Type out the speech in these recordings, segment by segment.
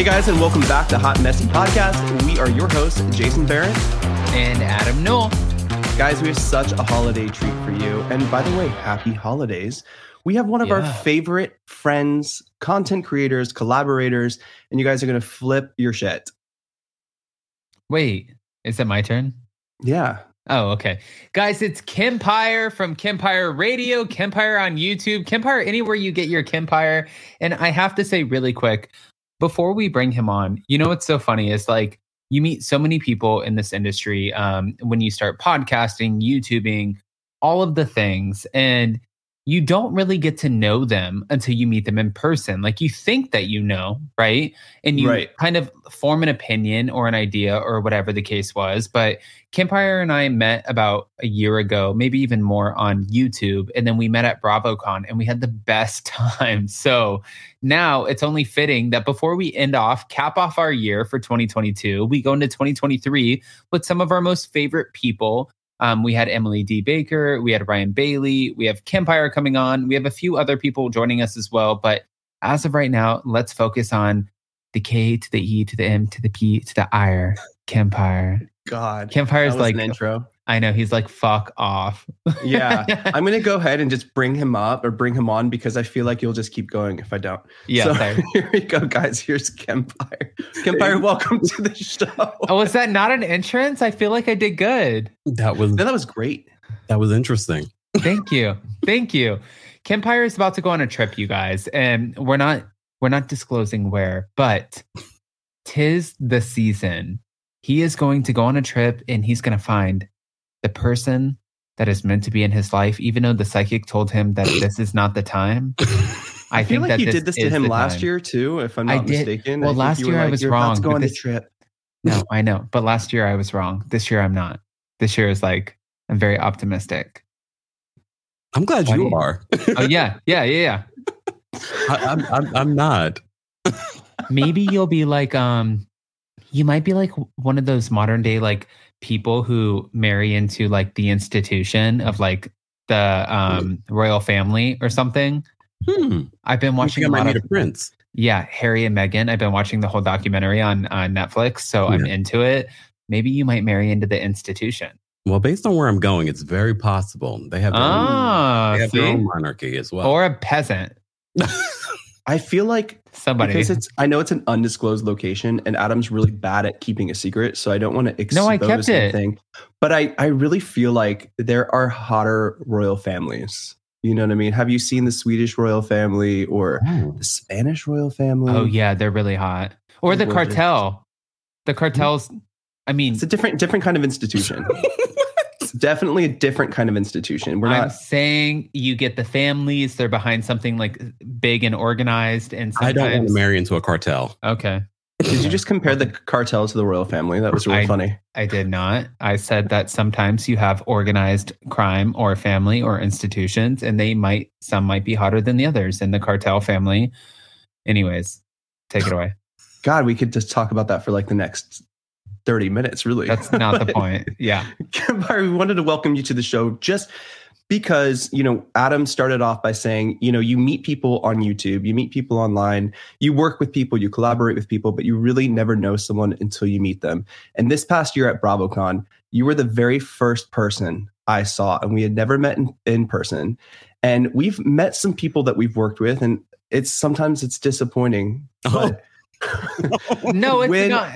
Hey guys, and welcome back to Hot Messy Podcast. We are your hosts, Jason Barrett. and Adam Newell. Guys, we have such a holiday treat for you. And by the way, happy holidays. We have one of our favorite friends, content creators, collaborators, and you guys are going to flip your shit. Wait, is it my turn? Yeah. Oh, okay. Guys, it's Kempire from Kempire Radio, Kempire on YouTube, Kempire anywhere you get your Kempire. And I have to say really quick, before we bring him on, you know what's so funny is like you meet so many people in this industry um, when you start podcasting, YouTubing, all of the things. And you don't really get to know them until you meet them in person. Like you think that you know, right? And you Right. kind of form an opinion or an idea or whatever the case was. But Kempire and I met about a year ago, maybe even more on YouTube. And then we met at BravoCon and we had the best time. So now it's only fitting that before we end off, cap off our year for 2022, we go into 2023 with some of our most favorite people. Um, we had Emily D. Baker, we had Ryan Bailey, we have Kempire coming on, we have a few other people joining us as well. But as of right now, let's focus on the K to the E to the M to the P to the I. Kempire. God. Kempire is like, an intro. I know he's like, fuck off. Yeah. I'm going to go ahead and just bring him up or bring him on because I feel like you'll just keep going if I don't. yeah. So here we go, guys. Here's Kempire. Kempire, welcome to the show. Oh, was that not an entrance? I feel like I did good. That was No, that was great. that was interesting. Thank you. Thank you. Kempire is about to go on a trip, you guys, and we're not we're not disclosing where, but tis the season. He is going to go on a trip and he's going to find the person that is meant to be in his life, even though the psychic told him that this is not the time. I, I feel think like that you this did this to him last time. year too, if I'm I not did. mistaken. Well, think last you were year I was "You're about wrong, to go on the this- trip. No, I know, but last year I was wrong. This year I'm not. This year is like I'm very optimistic. I'm glad Why you you- are. Oh yeah, yeah, yeah, yeah. I, I'm, I'm I'm not. maybe you'll be like um you might be like one of those modern day like people who marry into like the institution of like the um royal family or something. Hmm. i've been watching I a might lot need of a prince. yeah harry and meghan. I've been watching the whole documentary on on netflix so i'm into it. Maybe you might marry into the institution. Well, based on where I'm going, it's very possible. They have their, own, ah they have their own monarchy as well. or a peasant I feel like somebody because it's I know it's an undisclosed location, and Adam's really bad at keeping a secret, so I don't want to expose No, I kept it. anything. But I I really feel like there are hotter royal families. You know what I mean? Have you seen the Swedish royal family or Oh. the Spanish royal family? oh yeah they're really hot or the They're gorgeous. cartel the mm-hmm. cartels i mean It's a different different kind of institution. it's definitely a different kind of institution. We're I'm not saying you get the families; they're behind something like big and organized. And I don't want to marry into a cartel. Okay, Did you just compare the cartel to the royal family? That was really I- funny. I did not. I said that sometimes you have organized crime or family or institutions, and they might some might be hotter than the others in the cartel family. Anyways, take it away. God, we could just talk about that for like the next 30 minutes, really. That's not the point. Yeah. Kempire, we wanted to welcome you to the show just because, you know, Adam started off by saying, you know, you meet people on YouTube, you meet people online, you work with people, you collaborate with people, but you really never know someone until you meet them. And this past year at BravoCon, you were the very first person I saw, and we had never met in, in person. And we've met some people that we've worked with, and it's sometimes it's disappointing. Oh. No, it's When- not.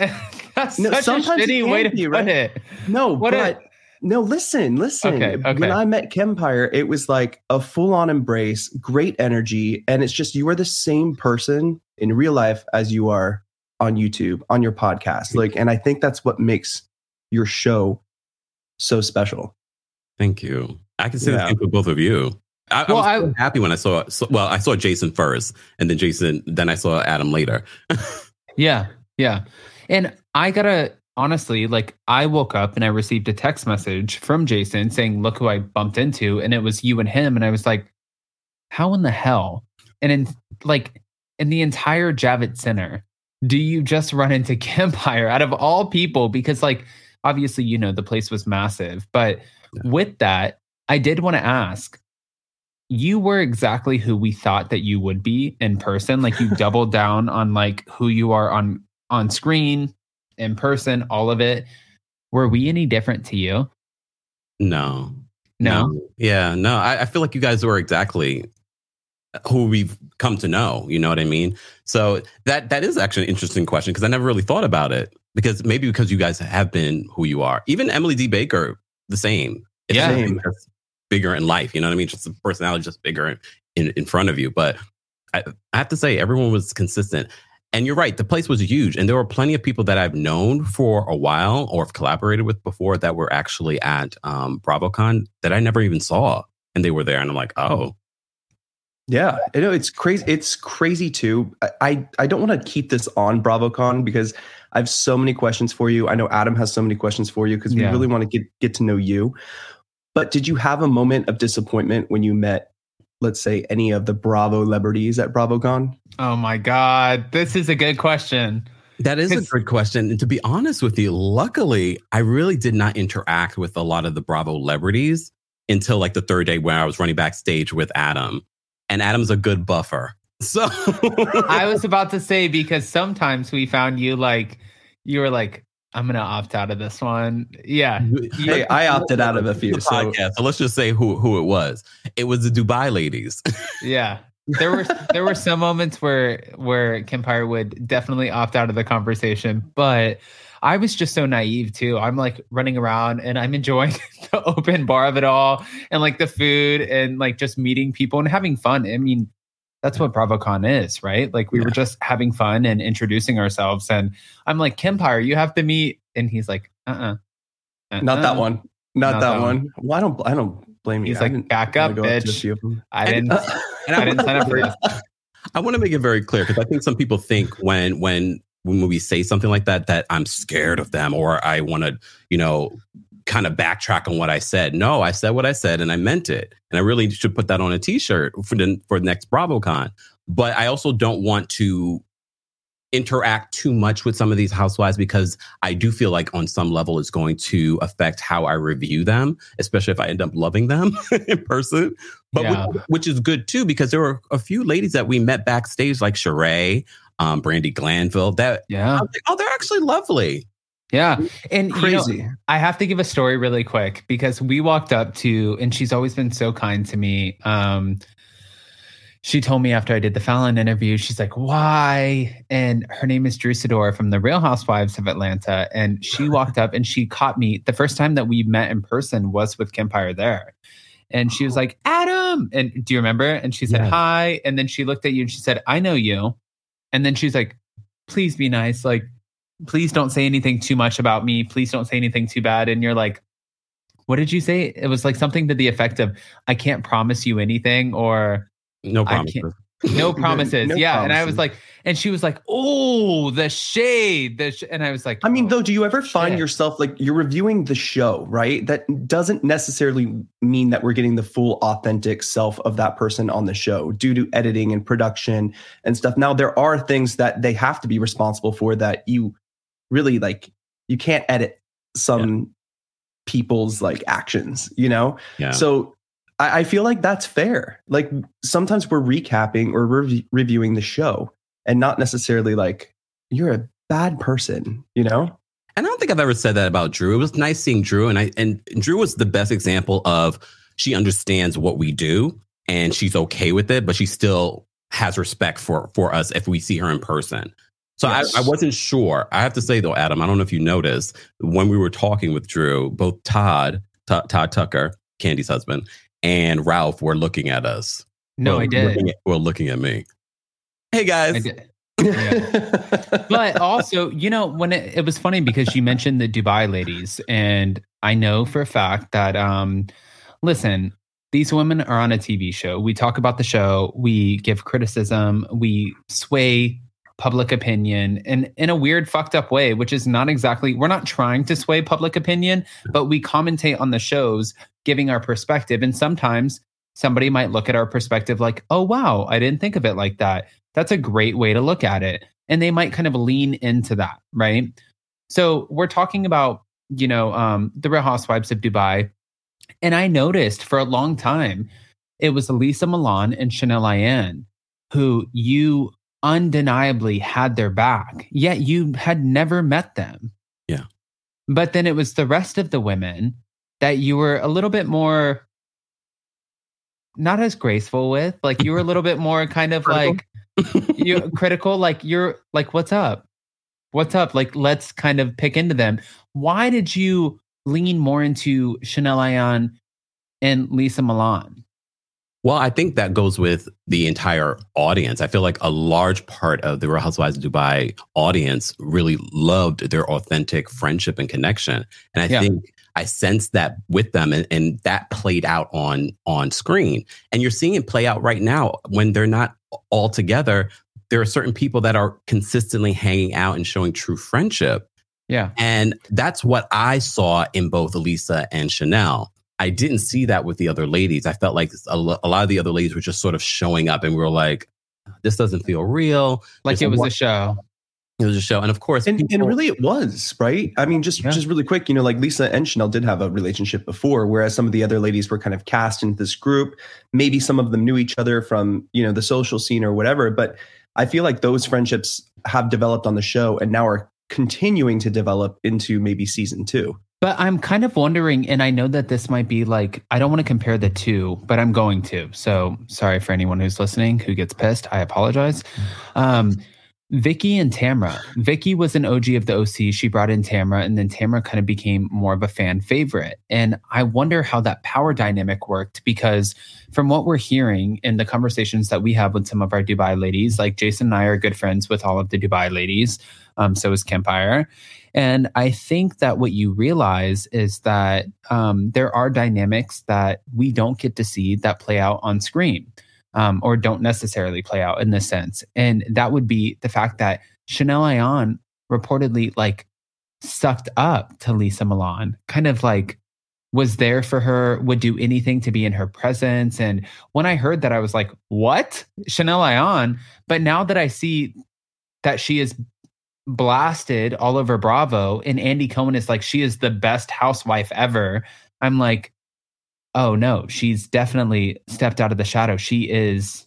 That's No, such a sometimes it shitty way to can be, put right? it. No, What a- but no, listen, listen. Okay, okay. When I met Kempire, it was like a full-on embrace, great energy, and it's just you are the same person in real life as you are on YouTube, on your podcast. Like, and I think that's what makes your show so special. Thank you. I can say Yeah. the same for both of you. I, Well, I was I- so happy when I saw. So, well, I saw Jason first, and then Jason. Then I saw Adam later. Yeah, yeah. And I gotta honestly, like, I woke up and I received a text message from Jason saying, "Look who I bumped into," and it was you and him. And I was like, "How in the hell?" And in like in the entire Javits Center, do you just run into Kempire out of all people? Because like, obviously, you know, the place was massive, but Yeah. with that, I did want to ask. you were exactly who we thought that you would be in person. Like you doubled down on like who you are on on screen, in person, all of it. Were we any different to you? No. No. Yeah, no. I, I feel like you guys were exactly uh, who we've come to know. You know what I mean? So that that is actually an interesting question because I never really thought about it. Because maybe because you guys have been who you are. Even Emily D. Baker, the same. It's Yeah. because bigger in life. You know what I mean? Just the personality just bigger in, in front of you. But I, I have to say, everyone was consistent. And you're right, the place was huge. And there were plenty of people that I've known for a while or have collaborated with before that were actually at um, BravoCon that I never even saw. And they were there. And I'm like, oh, Yeah, I know it's crazy. It's crazy too. I I, I don't want to keep this on BravoCon because I have so many questions for you. I know Adam has so many questions for you because we Yeah. really want to get get to know you. But did you have a moment of disappointment when you met, let's say, any of the Bravo celebrities at BravoCon? Oh my God. This is a good question. That is a good question. And to be honest with you, luckily, I really did not interact with a lot of the Bravo celebrities until like the third day where I was running backstage with Adam. And Adam's a good buffer. So I was about to say because sometimes we found you like you were like, I'm gonna opt out of this one. Yeah. Hey, I opted out of a few. So podcast. So let's just say who who it was. It was the Dubai ladies. Yeah. There were there were some moments where where Kempire would definitely opt out of the conversation, but I was just so naive too. I'm like running around and I'm enjoying the open bar of it all and like the food and like just meeting people and having fun. I mean, that's what BravoCon is, right? Like we were just having fun and introducing ourselves. And I'm like, Kempire, you have to meet. And he's like, uh uh not that one. Not, Not that, that one. Well, I don't. I don't blame you. He's I like, back up, go out to a bitch. of them. I didn't And I didn't sign up for you. I want to make it very clear because I think some people think when when when we say something like that that I'm scared of them or I want to you know kind of backtrack on what I said. No, I said what I said and I meant it, and I really should put that on a T-shirt for the for the next BravoCon. But I also don't want to interact too much with some of these housewives because I do feel like on some level it's going to affect how I review them, especially if I end up loving them in person. But Yeah. which, which is good too because there were a few ladies that we met backstage, like Sheree, um, Brandi Glanville. That Yeah. like, oh, they're actually lovely. Yeah. And you know, Crazy. I have to give a story really quick because we walked up to, and she's always been so kind to me. Um, she told me after I did the Fallon interview, she's like, why? And her name is Drew Sidora from the Real Housewives of Atlanta. And she walked up and she caught me. The first time that we met in person was with Kempire there. And she was like, Adam. And do you remember? And she said, Yeah. hi. And then she looked at you and she said, I know you. And then she's like, please be nice. Like, please don't say anything too much about me. Please don't say anything too bad. And you're like, what did you say? It was like something to the effect of, I can't promise you anything or No promises. no promises. No yeah. And I was like, and she was like, oh, the shade. The sh-. And I was like, I mean, oh, though, do you ever find shit. yourself like you're reviewing the show, right? That doesn't necessarily mean that we're getting the full authentic self of that person on the show due to editing and production and stuff. Now, there are things that they have to be responsible for that you really like, you can't edit some people's like actions, you know? Yeah. So I, I feel like that's fair. Like sometimes we're recapping or rev- reviewing the show and not necessarily like, you're a bad person, you know? And I don't think I've ever said that about Drew. It was nice seeing Drew, and I and Drew was the best example of she understands what we do and she's okay with it, but she still has respect for for us if we see her in person. So Yes. I, I wasn't sure. I have to say though, Adam, I don't know if you noticed when we were talking with Drew, both Todd, Todd, Todd Tucker, Kandi's husband, and Ralph were looking at us. no, I did. Looking at, well, looking at me. Hey guys. I did. but also, you know, when it, it was funny because you mentioned the Dubai ladies, and I know for a fact that, um, listen, these women are on a TV show. We talk about the show, we give criticism, we sway public opinion and in a weird fucked up way which is not exactly we're not trying to sway public opinion but we commentate on the shows giving our perspective. And sometimes somebody might look at our perspective like oh wow i didn't think of it like that. That's a great way to look at it. And they might kind of lean into that right? So we're talking about you know um, the real housewives of dubai. And i noticed for a long time it was Lesa Milan and Chanel Ayan who you undeniably had their back, yet you had never met them. Yeah. But then it was the rest of the women that you were a little bit more not as graceful with. Like you were a little bit more kind of like you critical, like you're like, what's up? What's up? Like, let's kind of pick into them. Why did you lean more into Chanel Ayan and Lesa Milan? Well, I think that goes with the entire audience. I feel like a large part of the Real Housewives of Dubai audience really loved their authentic friendship and connection. And I Yeah. think I sensed that with them and, and that played out on on screen. And you're seeing it play out right now when they're not all together. There are certain people that are consistently hanging out and showing true friendship. Yeah. And that's what I saw in both Elisa and Chanel. I didn't see that with the other ladies. I felt like a, lo- a lot of the other ladies were just sort of showing up and we were like, this doesn't feel real. Like There's it was one- a show. It was a show. And of course, And, and really it was right i mean just Yeah. just really quick you know like lesa and chanel did have a relationship before whereas some of the other ladies were kind of cast into this group maybe some of them knew each other from you know the social scene or whatever but i feel like those friendships have developed on the show and now are continuing to develop into maybe season two But I'm kind of wondering, and I know that this might be like, I don't want to compare the two, but I'm going to. So sorry for anyone who's listening who gets pissed. I apologize. Um, Vicki and Tamra. Vicki was an OG of the OC. She brought in Tamra, and then Tamra kind of became more of a fan favorite. And I wonder how that power dynamic worked because from what we're hearing in the conversations that we have with some of our Dubai ladies, like Jason and I are good friends with all of the Dubai ladies. Um, so is Kempire. And I think that what you realize is that um, there are dynamics that we don't get to see that play out on screen um, or don't necessarily play out in this sense. And that would be the fact that Chanel Ayan reportedly like sucked up to Lesa Milan, kind of like was there for her, would do anything to be in her presence. And when I heard that, I was like, what? Chanel Ayan. But now that I see that she is blasted all over Bravo and Andy Cohen is like, she is the best housewife ever. I'm like, oh no, she's definitely stepped out of the shadow. She is.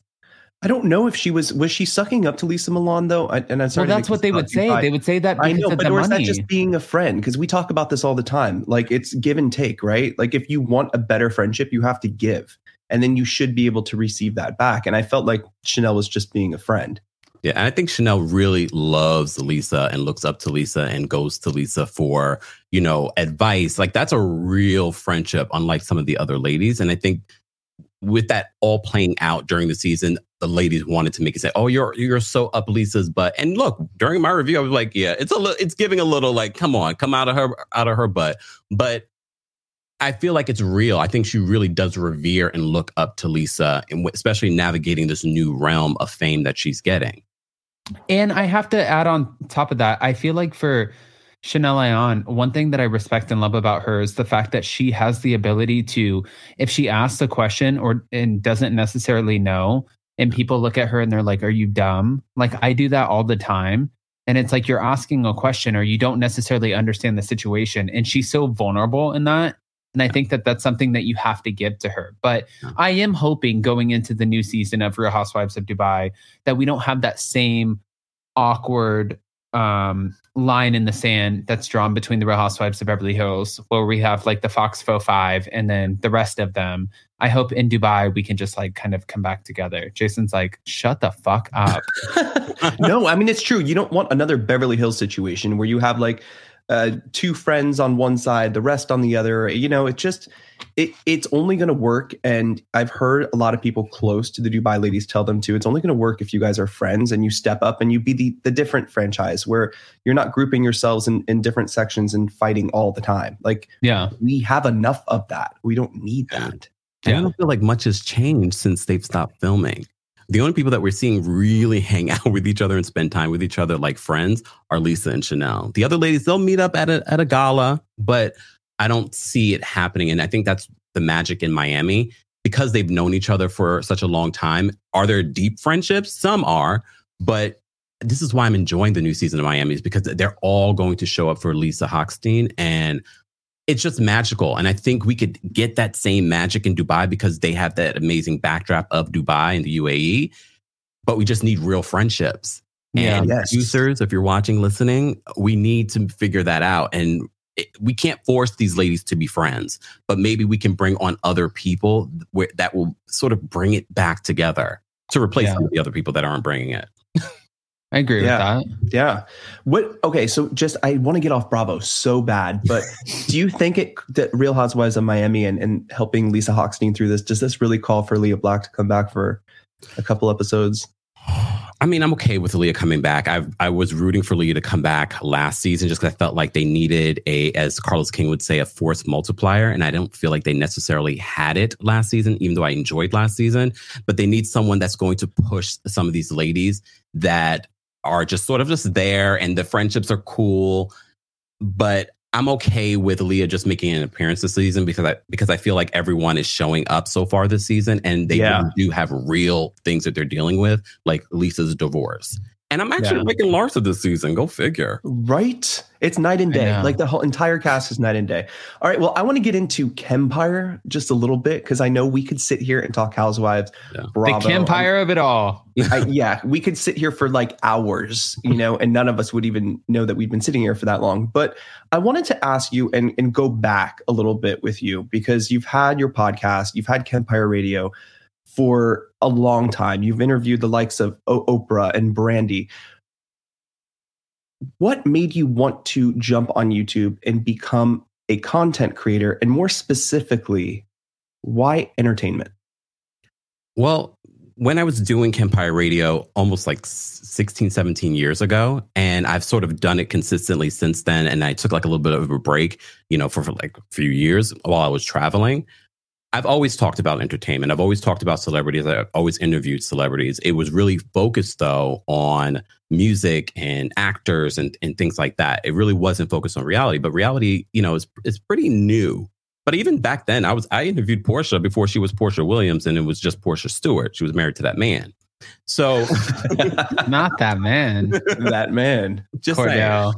i don't know if she was was she sucking up to lesa milan though I, and i'm Well, sorry to that's what they would say. They would say that I know, but or is that just being a friend? Because we talk about this all the time. Like it's give and take, right? Like if you want a better friendship, you have to give, and then you should be able to receive that back. And I felt like Chanel was just being a friend. Yeah, and I think Chanel really loves Lesa and looks up to Lesa and goes to Lesa for, you know, advice. Like that's a real friendship, unlike some of the other ladies. And I think with that all playing out during the season, the ladies wanted to make it say, "Oh, you're you're so up Lesa's butt." And look, during my review, I was like, "Yeah, it's a li- it's giving a little like, come on, come out of her out of her butt." But I feel like it's real. I think she really does revere and look up to Lesa, and especially navigating this new realm of fame that she's getting. And I have to add on top of that, I feel like for Chanel Ayan, one thing that I respect and love about her is the fact that she has the ability to, if she asks a question or and doesn't necessarily know, and people look at her and they're like, Are you dumb? Like I do that all the time. And it's like you're asking a question or you don't necessarily understand the situation. And she's so vulnerable in that. And I think that that's something that you have to give to her. But I am hoping going into the new season of Real Housewives of Dubai that we don't have that same awkward um, line in the sand that's drawn between the Real Housewives of Beverly Hills, where we have like the Fox Faux Five and then the rest of them. I hope in Dubai we can just like kind of come back together. Jason's like, shut the fuck up. no, I mean it's true. You don't want another Beverly Hills situation where you have like uh, two friends on one side, the rest on the other. You know, it just it it's only going to work. And I've heard a lot of people close to the Dubai ladies tell them to. It's only going to work if you guys are friends and you step up and you be the the different franchise where you're not grouping yourselves in in different sections and fighting all the time. Like Yeah. we have enough of that. We don't need that. And I don't feel like much has changed since they've stopped filming. The only people that we're seeing really hang out with each other and spend time with each other like friends are Lesa and Chanel. The other ladies, they'll meet up at a, at a gala, but I don't see it happening. And I think that's the magic in Miami because they've known each other for such a long time. Are there deep friendships? Some are, but this is why I'm enjoying the new season of Miami is because they're all going to show up for Lisa Hochstein. And it's just magical. And I think we could get that same magic in Dubai because they have that amazing backdrop of Dubai and the UAE. But we just need real friendships. Yeah. And Yes. producers, if you're watching, listening, we need to figure that out. And it, we can't force these ladies to be friends, but maybe we can bring on other people where, that will sort of bring it back together to replace Yeah. some of the other people that aren't bringing it. I agree Yeah. with that. Yeah. What? Okay. So just I want to get off Bravo so bad, but do you think it that Real Housewives of Miami and, and helping Lisa Hochstein through this does this really call for Lea Black to come back for a couple episodes? I mean, I'm okay with Lea coming back. I I was rooting for Lea to come back last season just because I felt like they needed a, as Carlos King would say, a force multiplier, and I don't feel like they necessarily had it last season. Even though I enjoyed last season, but they need someone that's going to push some of these ladies that are just sort of just there, and the friendships are cool. But I'm okay with Lea just making an appearance this season because I because I feel like everyone is showing up so far this season, and they Yeah. really do have real things that they're dealing with, like Lisa's divorce. And I'm actually Yeah. liking Larsa this season. Go figure. Right? It's night and day. Like the whole entire cast is night and day. All right. Well, I want to get into Kempire just a little bit because I know we could sit here and talk Housewives. Yeah. Bravo. the empire of it all. I, yeah, we could sit here for like hours, you know, and none of us would even know that we've been sitting here for that long. But I wanted to ask you and, and go back a little bit with you because you've had your podcast, you've had Kempire Radio for a long time. You've interviewed the likes of Oprah and Brandy. What made you want to jump on YouTube and become a content creator? And more specifically, why entertainment? Well, when I was doing Kempire Radio almost like 16, 17 years ago, and I've sort of done it consistently since then. And I took like a little bit of a break, you know, for, for like a few years while I was traveling. I've always talked about entertainment. I've always talked about celebrities. I've always interviewed celebrities. It was really focused though on music and actors and, and things like that. It really wasn't focused on reality, but reality, you know, is, is pretty new. But even back then, I was I interviewed Porsha before she was Porsha Williams, and it was just Porsha Stewart. She was married to that man. So Not that man. that man. just saying. Cordell.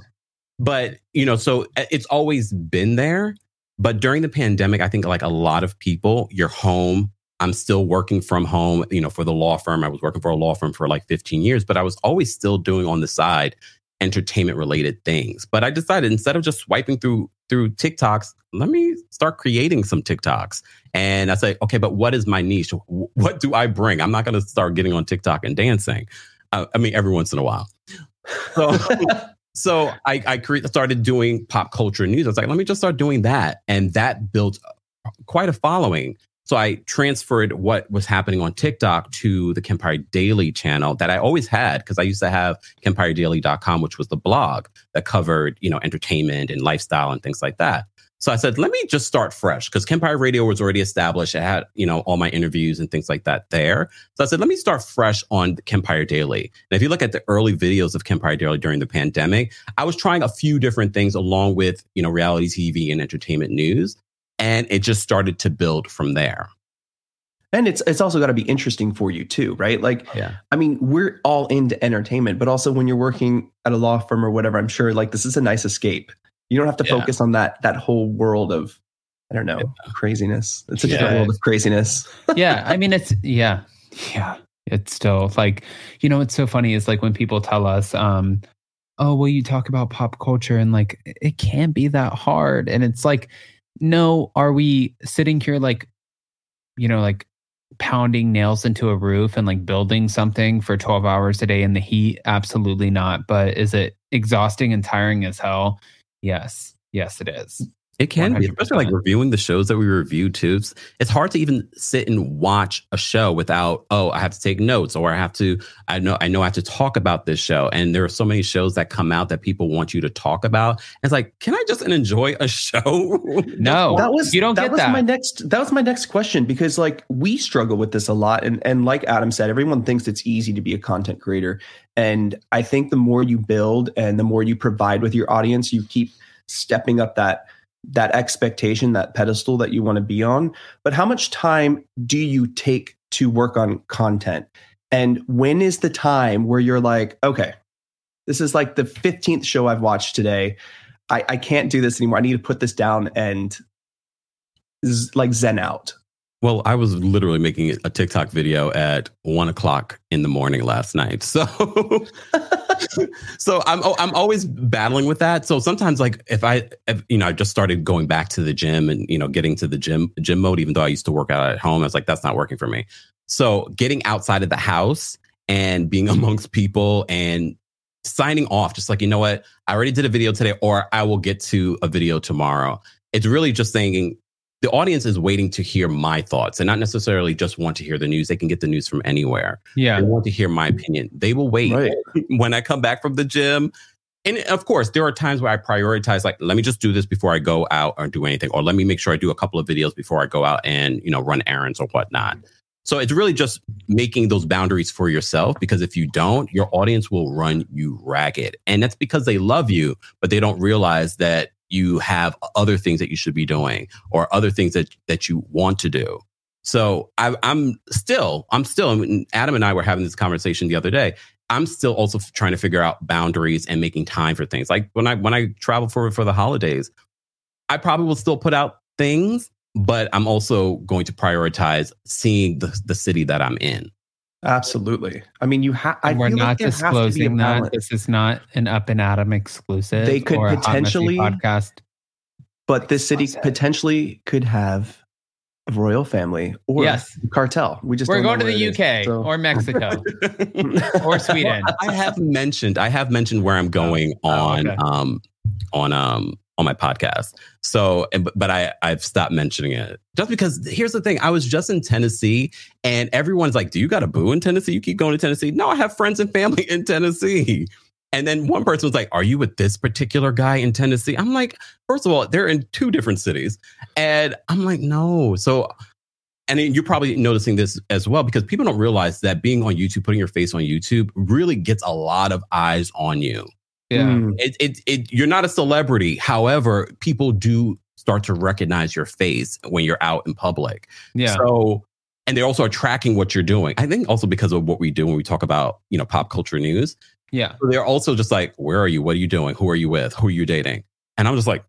But you know, so uh, it's always been there. But during the pandemic, I think like a lot of people, you're home. I'm still working from home, you know, for the law firm. I was working for a law firm for like 15 years, but I was always still doing on the side entertainment related things. But I decided instead of just swiping through through TikToks, let me start creating some TikToks. And I say, okay, but what is my niche? What do I bring? I'm not going to start getting on TikTok and dancing. Uh, I mean, every once in a while. So, so I, I cre- started doing pop culture news. I was like, let me just start doing that. And that built uh, quite a following. So I transferred what was happening on TikTok to the Kempire Daily channel that I always had because I used to have KempireDaily.com, which was the blog that covered, you know, entertainment and lifestyle and things like that. So I said, let me just start fresh because Kempire Radio was already established. I had, you know, all my interviews and things like that there. So I said, let me start fresh on Kempire Daily. And if you look at the early videos of Kempire Daily during the pandemic, I was trying a few different things along with, you know, reality TV and entertainment news. And it just started to build from there. And it's it's also got to be interesting for you too, right? Like, Yeah. I mean, we're all into entertainment, but also when you're working at a law firm or whatever, I'm sure like this is a nice escape. You don't have to Yeah. focus on that that whole world of I don't know craziness. It's a different world of craziness. yeah, I mean it's yeah. Yeah. It's still like, you know, what's so funny is like when people tell us, um, oh, well, you talk about pop culture and like it can't be that hard. And it's like, no, are we sitting here like, you know, like pounding nails into a roof and like building something for 12 hours a day in the heat? Absolutely not. But is it exhausting and tiring as hell? Yes. Yes, it is. It can be, especially like reviewing the shows that we review too. It's, it's hard to even sit and watch a show without, oh, I have to take notes or I have to, I know, I know I have to talk about this show. And there are so many shows that come out that people want you to talk about. And it's like, can I just enjoy a show? No, that was you don't that get was that. my next that was my next question because like we struggle with this a lot and and like Adam said everyone thinks it's easy to be a content creator and I think the more you build and the more you provide with your audience you keep stepping up that that expectation that pedestal that you want to be on but how much time do you take to work on content and when is the time where you're like okay this is like the 15th show I've watched today I, I can't do this anymore. I need to put this down and z- like zen out. Well, I was literally making a TikTok video at one o'clock in the morning last night. So, so I'm oh, I'm always battling with that. So sometimes, like if I, if, you know, I just started going back to the gym and you know getting to the gym gym mode, even though I used to work out at home, I was like, that's not working for me. So getting outside of the house and being amongst people and signing off, just like you know what, I already did a video today, or I will get to a video tomorrow. It's really just saying the audience is waiting to hear my thoughts and not necessarily just want to hear the news. They can get the news from anywhere. Yeah. They want to hear my opinion. They will wait Right. when I come back from the gym. And of course, there are times where I prioritize, like, let me just do this before I go out or do anything, or let me make sure I do a couple of videos before I go out and, you know, run errands or whatnot. So it's really just making those boundaries for yourself because if you don't, your audience will run you ragged. And that's because they love you, but they don't realize that you have other things that you should be doing or other things that, that you want to do. So I, I'm still, I'm still, I mean, Adam and I were having this conversation the other day. I'm still also trying to figure out boundaries and making time for things. Like when I when I travel for for the holidays, I probably will still put out things, but I'm also going to prioritize seeing the the city that I'm in. Absolutely. I mean, you have. I And we're feel like not there has to be a disclosing that. This is not an Up and Adam exclusive. They could or a potentially- podcast. but this city Awesome. potentially could have a royal family or Yes. cartel. We just We're going to the UK is, so- or Mexico or Sweden. I have mentioned I have mentioned where I'm going Oh, on okay. um on um on my podcast. So but, I I've stopped mentioning it. Just because here's the thing, I was just in Tennessee and everyone's like, "Do you got a boo in Tennessee? You keep going to Tennessee?" No, I have friends and family in Tennessee. And then one person was like, Are you with this particular guy in Tennessee? I'm like, First of all, they're in two different cities. And I'm like, No. So, and you're probably noticing this as well because people don't realize that being on YouTube, putting your face on YouTube really gets a lot of eyes on you. Yeah. Mm. It, it, it, you're not a celebrity. However, people do start to recognize your face when you're out in public. Yeah. So, and they also are tracking what you're doing. I think also because of what we do when we talk about, you know, pop culture news. Yeah. So they're also just like, where are you? What are you doing? Who are you with? Who are you dating? And I'm just like,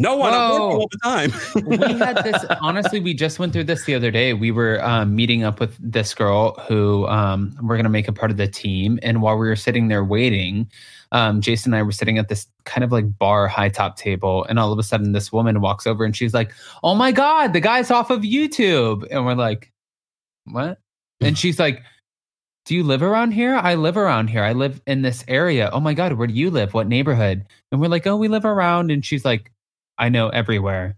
no one. I'm working all the time. we had this honestly we just went through this the other day we were um, meeting up with this girl who um, we're going to make a part of the team and while we were sitting there waiting um, jason and i were sitting at this kind of like bar high top table and all of a sudden this woman walks over and she's like oh my god the guy's off of youtube. And we're like what? And she's like do you live around here? I live around here. I live in this area. Oh my god where do you live? What neighborhood? And we're like oh we live around and she's like i know everywhere.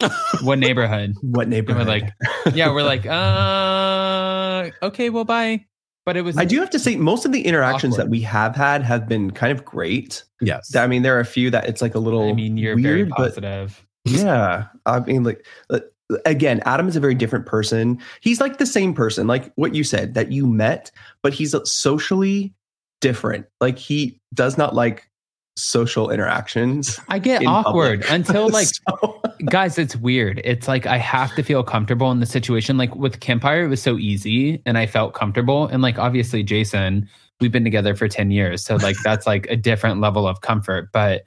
What neighborhood? What neighborhood? like, Yeah, we're like, uh, okay, well, bye. But it was, I do have to say, most of the interactions Awkward. that we have had have been kind of great. yes. I mean, there are a few that it's like a little. I mean, you're very weird, but positive. yeah, I mean, like uh, again, Adam is a very different person. He's like the same person, like what you said that you met, but he's socially different. Like he does not like social interactions. I get in awkward public. until like, So- guys, it's weird. It's like I have to feel comfortable in the situation. Like with Kempire, it was so easy and I felt comfortable. And like, obviously, Jason, we've been together for 10 years. So like, that's like a different level of comfort. But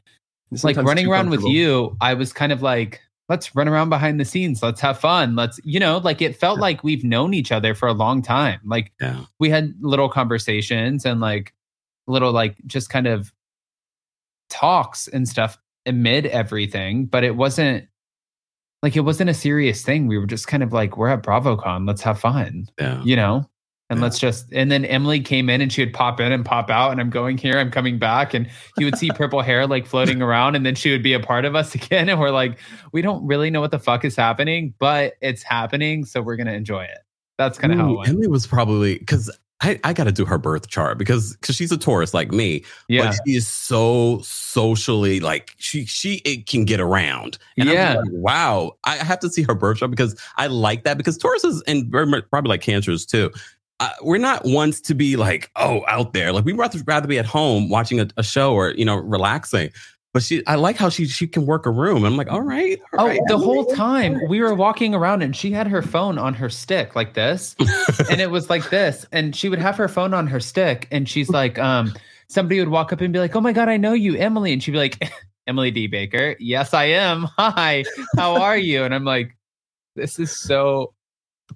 like running around with you, I was kind of like, let's run around behind the scenes. Let's have fun. Let's, you know, like it felt like we've known each other for a long time. Like yeah. we had little conversations and like little, like just kind of talks and stuff amid everything, but it wasn't like it wasn't a serious thing. We were just kind of like, we're at BravoCon. Let's have fun, Yeah. you know? And Yeah. let's just, and then Emily came in and she would pop in and pop out, and I'm going here, I'm coming back, and you would see purple hair like floating around, and then she would be a part of us again. And we're like, we don't really know what the fuck is happening, but it's happening. So we're going to enjoy it. That's kind of how it went. Emily was probably because I, I got to do her birth chart because because she's a Taurus like me, Yeah. but she is so socially like she she it can get around. And I'm Yeah. like, wow, I have to see her birth chart because I like that because Tauruses and very much- probably like Cancers too. Uh, we're not ones to be like oh out there like we'd rather rather be at home watching a, a show or you know relaxing. But she, I like how she she can work a room. I'm like, all right, all Oh, right, the Emily, whole time hard." we were walking around and she had her phone on her stick like this. and it was like this. And she would have her phone on her stick and she's like, um, somebody would walk up and be like, Oh my God, I know you, Emily. And she'd be like, Emily D. Baker. Yes, I am. Hi, how are you? And I'm like, this is so,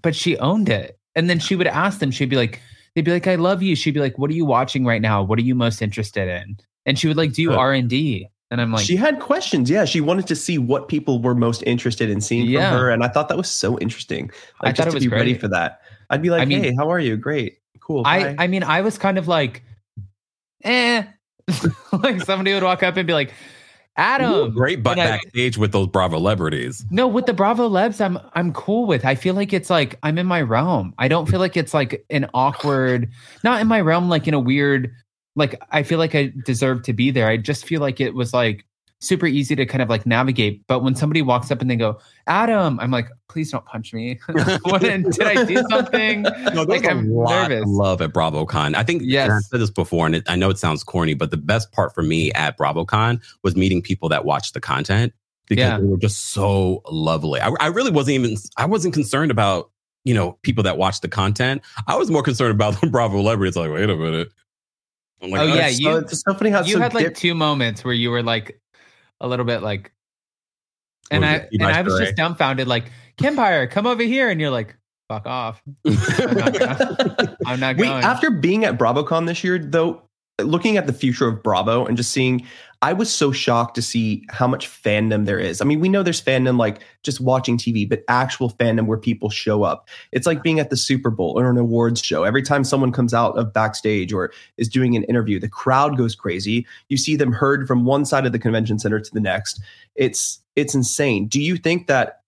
but she owned it. And then she would ask them, she'd be like, they'd be like, I love you. She'd be like, what are you watching right now? What are you most interested in? And she would like do R and D. And I'm like, she had questions. Yeah, she wanted to see what people were most interested in seeing Yeah. from her, and I thought that was so interesting. I Like, thought just it to was be ready for that. I'd be like, I mean- "Hey, how are you? Great, cool." I, bye." I mean, I was kind of like, eh. like somebody would walk up and be like, You were Adam. great but and I- backstage with those Bravo celebrities. No, with the Bravo Lebs, I'm I'm cool with. I feel like it's like I'm in my realm. I don't feel like it's like an awkward, not in my realm, like in a weird, like I feel like I deserve to be there. I just feel like it was like super easy to kind of like navigate. But when somebody walks up and they go, Adam, I'm like, please don't punch me. what, did I do something? No, like I'm nervous. love at BravoCon. I think Yes. I've said this before, and it, I know it sounds corny, but the best part for me at BravoCon was meeting people that watched the content because Yeah. they were just so lovely. I, I really wasn't even I wasn't concerned about you know people that watched the content. I was more concerned about the Bravo celebrities. Like, wait a minute. I'm like, Oh, oh yeah, It's you- so, it's so funny how you so had like dip- two moments where you were like a little bit like and I was and Eli I was Stray? just dumbfounded like Kempire come over here and you're like fuck off I'm not going. I'm not Wait, going after being at BravoCon this year, though, looking at the future of Bravo and just seeing, I was so shocked to see how much fandom there is. I mean, we know there's fandom like just watching TV, but actual fandom where people show up. It's like being at the Super Bowl or an awards show. Every time someone comes out of backstage or is doing an interview, the crowd goes crazy. You see them heard from one side of the convention center to the next. It's it's insane. Do you think that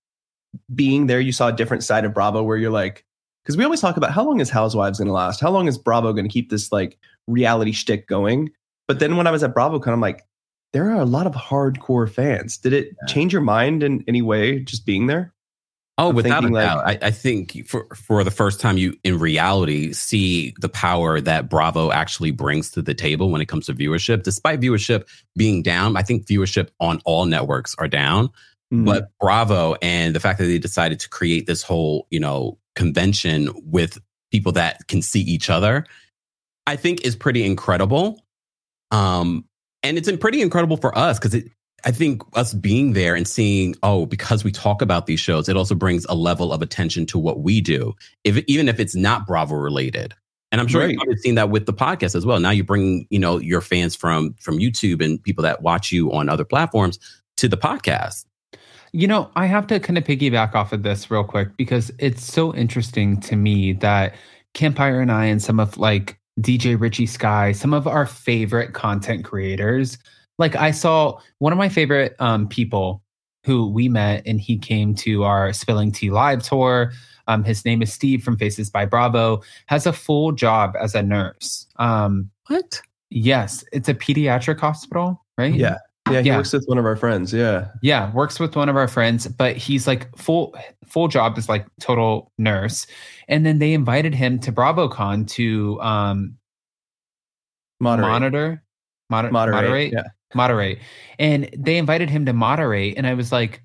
being there, you saw a different side of Bravo where you're like, because we always talk about how long is Housewives going to last? How long is Bravo going to keep this like reality shtick going? But then when I was at BravoCon, I'm like, there are a lot of hardcore fans. Did it change your mind in any way just being there? Oh, I'm without a like- doubt. I, I think for for the first time, you in reality see the power that Bravo actually brings to the table when it comes to viewership. Despite viewership being down, I think viewership on all networks are down. Mm-hmm. But Bravo and the fact that they decided to create this whole, you know, convention with people that can see each other, I think is pretty incredible. Um, and it's pretty incredible for us because it I think us being there and seeing, oh, because we talk about these shows, it also brings a level of attention to what we do, if even if it's not Bravo related. And I'm sure Right. you've probably seen that with the podcast as well. Now you bring, you know, your fans from from YouTube and people that watch you on other platforms to the podcast. You know, I have to kind of piggyback off of this real quick because it's so interesting to me that Kempire and I and some of like DJ Richie Sky, some of our favorite content creators, like I saw one of my favorite um, people who we met and he came to our Spilling Tea live tour. Um, his name is Steve from Faces by Bravo, has a full job as a nurse. Um, What? yes, it's a pediatric hospital, right? Yeah. Yeah, he Yeah. works with one of our friends. Yeah. Yeah, works with one of our friends, but he's like full full job is like total nurse. And then they invited him to BravoCon to um Moderate. monitor moder- Moderate. moderate Yeah. moderate. And they invited him to moderate and I was like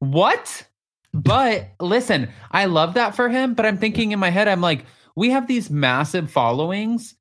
what? But listen, I love that for him, but I'm thinking in my head I'm like we have these massive followings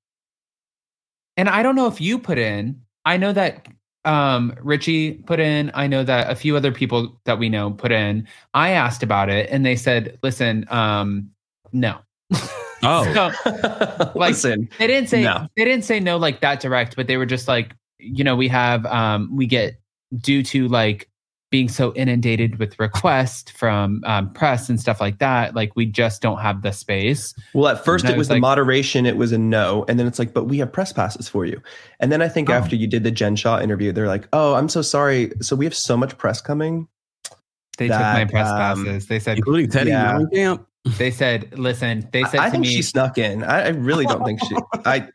and I don't know if you put in. I know that um Richie put in. I know that a few other people that we know put in. I asked about it and they said, "Listen, um no." Oh. So, Listen, they didn't say No. they didn't say no like that direct, but they were just like, you know, we have um we get due to like being so inundated with requests from um, press and stuff like that, like we just don't have the space. Well, at first And it was, was the moderation, it was a no. And then it's like, but we have press passes for you. And then I think Oh. after you did the Jen Shah interview, they're like, oh, I'm so sorry. So we have so much press coming. They took my press um, passes. They said Including Teddi Yeah. Mellencamp. they said, listen, they I, said I to think me she snuck in. I, I really don't think she, I,